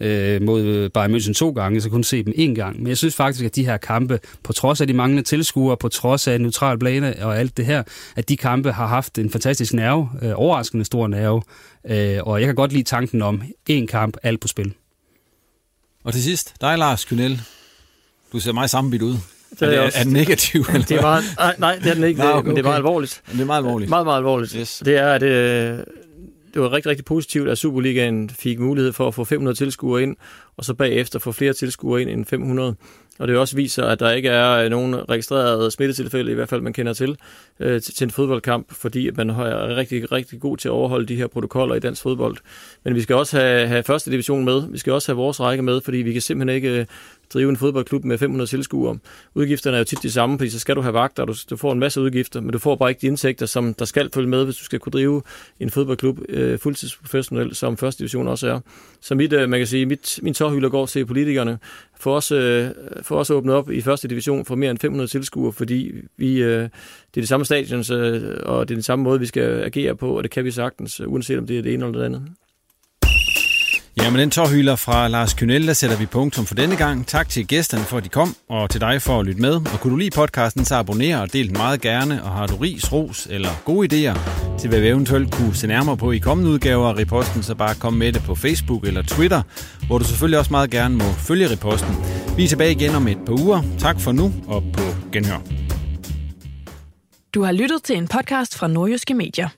øh, mod Bayern München to gange, så kun se dem en gang. Men jeg synes faktisk, at de her kampe, på trods af de manglende tilskuere, på trods af neutral plane og alt det her, at de kampe har haft en fantastisk nerve, øh, overraskende stor nerve, øh, og jeg kan godt lide tanken om en kamp, alt på spil. Og til sidst, dig Lars Kynel. Du ser meget sammenbidt ud. Det er, er, det, også, er det negativt? Det er meget, nej, nej, det er den ikke, nej, okay, men det er meget alvorligt. Det er meget alvorligt. Meget, meget alvorligt. Yes. Det er, at det, øh, det var rigtig, rigtig positivt, at Superligaen fik mulighed for at få 500 tilskuere ind, og så bagefter få flere tilskuere ind end 500. Og det også viser, at der ikke er øh, nogen registrerede smittetilfælde, i hvert fald man kender til, øh, til en fodboldkamp, fordi man er rigtig, rigtig god til at overholde de her protokoller i dansk fodbold. Men vi skal også have, have første division med, vi skal også have vores række med, fordi vi kan simpelthen ikke øh, drive en fodboldklub med 500 tilskuere. Udgifterne er jo tit de samme, fordi så skal du have vagter, og du, du får en masse udgifter, men du får bare ikke de indtægter, som der skal følge med, hvis du skal kunne drive en fodboldklub øh, fuldtidsprofessionelt, som første division også er. Så mit, øh, man kan sige, mit, min tårhylder går til politikerne, for os, øh, for os åbnet op i første division for mere end 500 tilskuere, fordi vi, øh, det er det samme stadion, øh, og det er den samme måde, vi skal agere på, og det kan vi sagtens, uanset om det er det ene eller det andet. Ja, men den tårhyler fra Lars Kynel, der sætter vi punktum for denne gang. Tak til gæsterne for, at de kom, og til dig for at lytte med. Og kunne du lide podcasten, så abonner og del den meget gerne. Og har du ris, ros eller gode idéer til, hvad vi eventuelt kunne se nærmere på i kommende udgaver af Reposten, så bare kom med det på Facebook eller Twitter, hvor du selvfølgelig også meget gerne må følge Reposten. Vi er tilbage igen om et par uger. Tak for nu, og på genhør. Du har lyttet til en podcast fra Nordjyske Medier.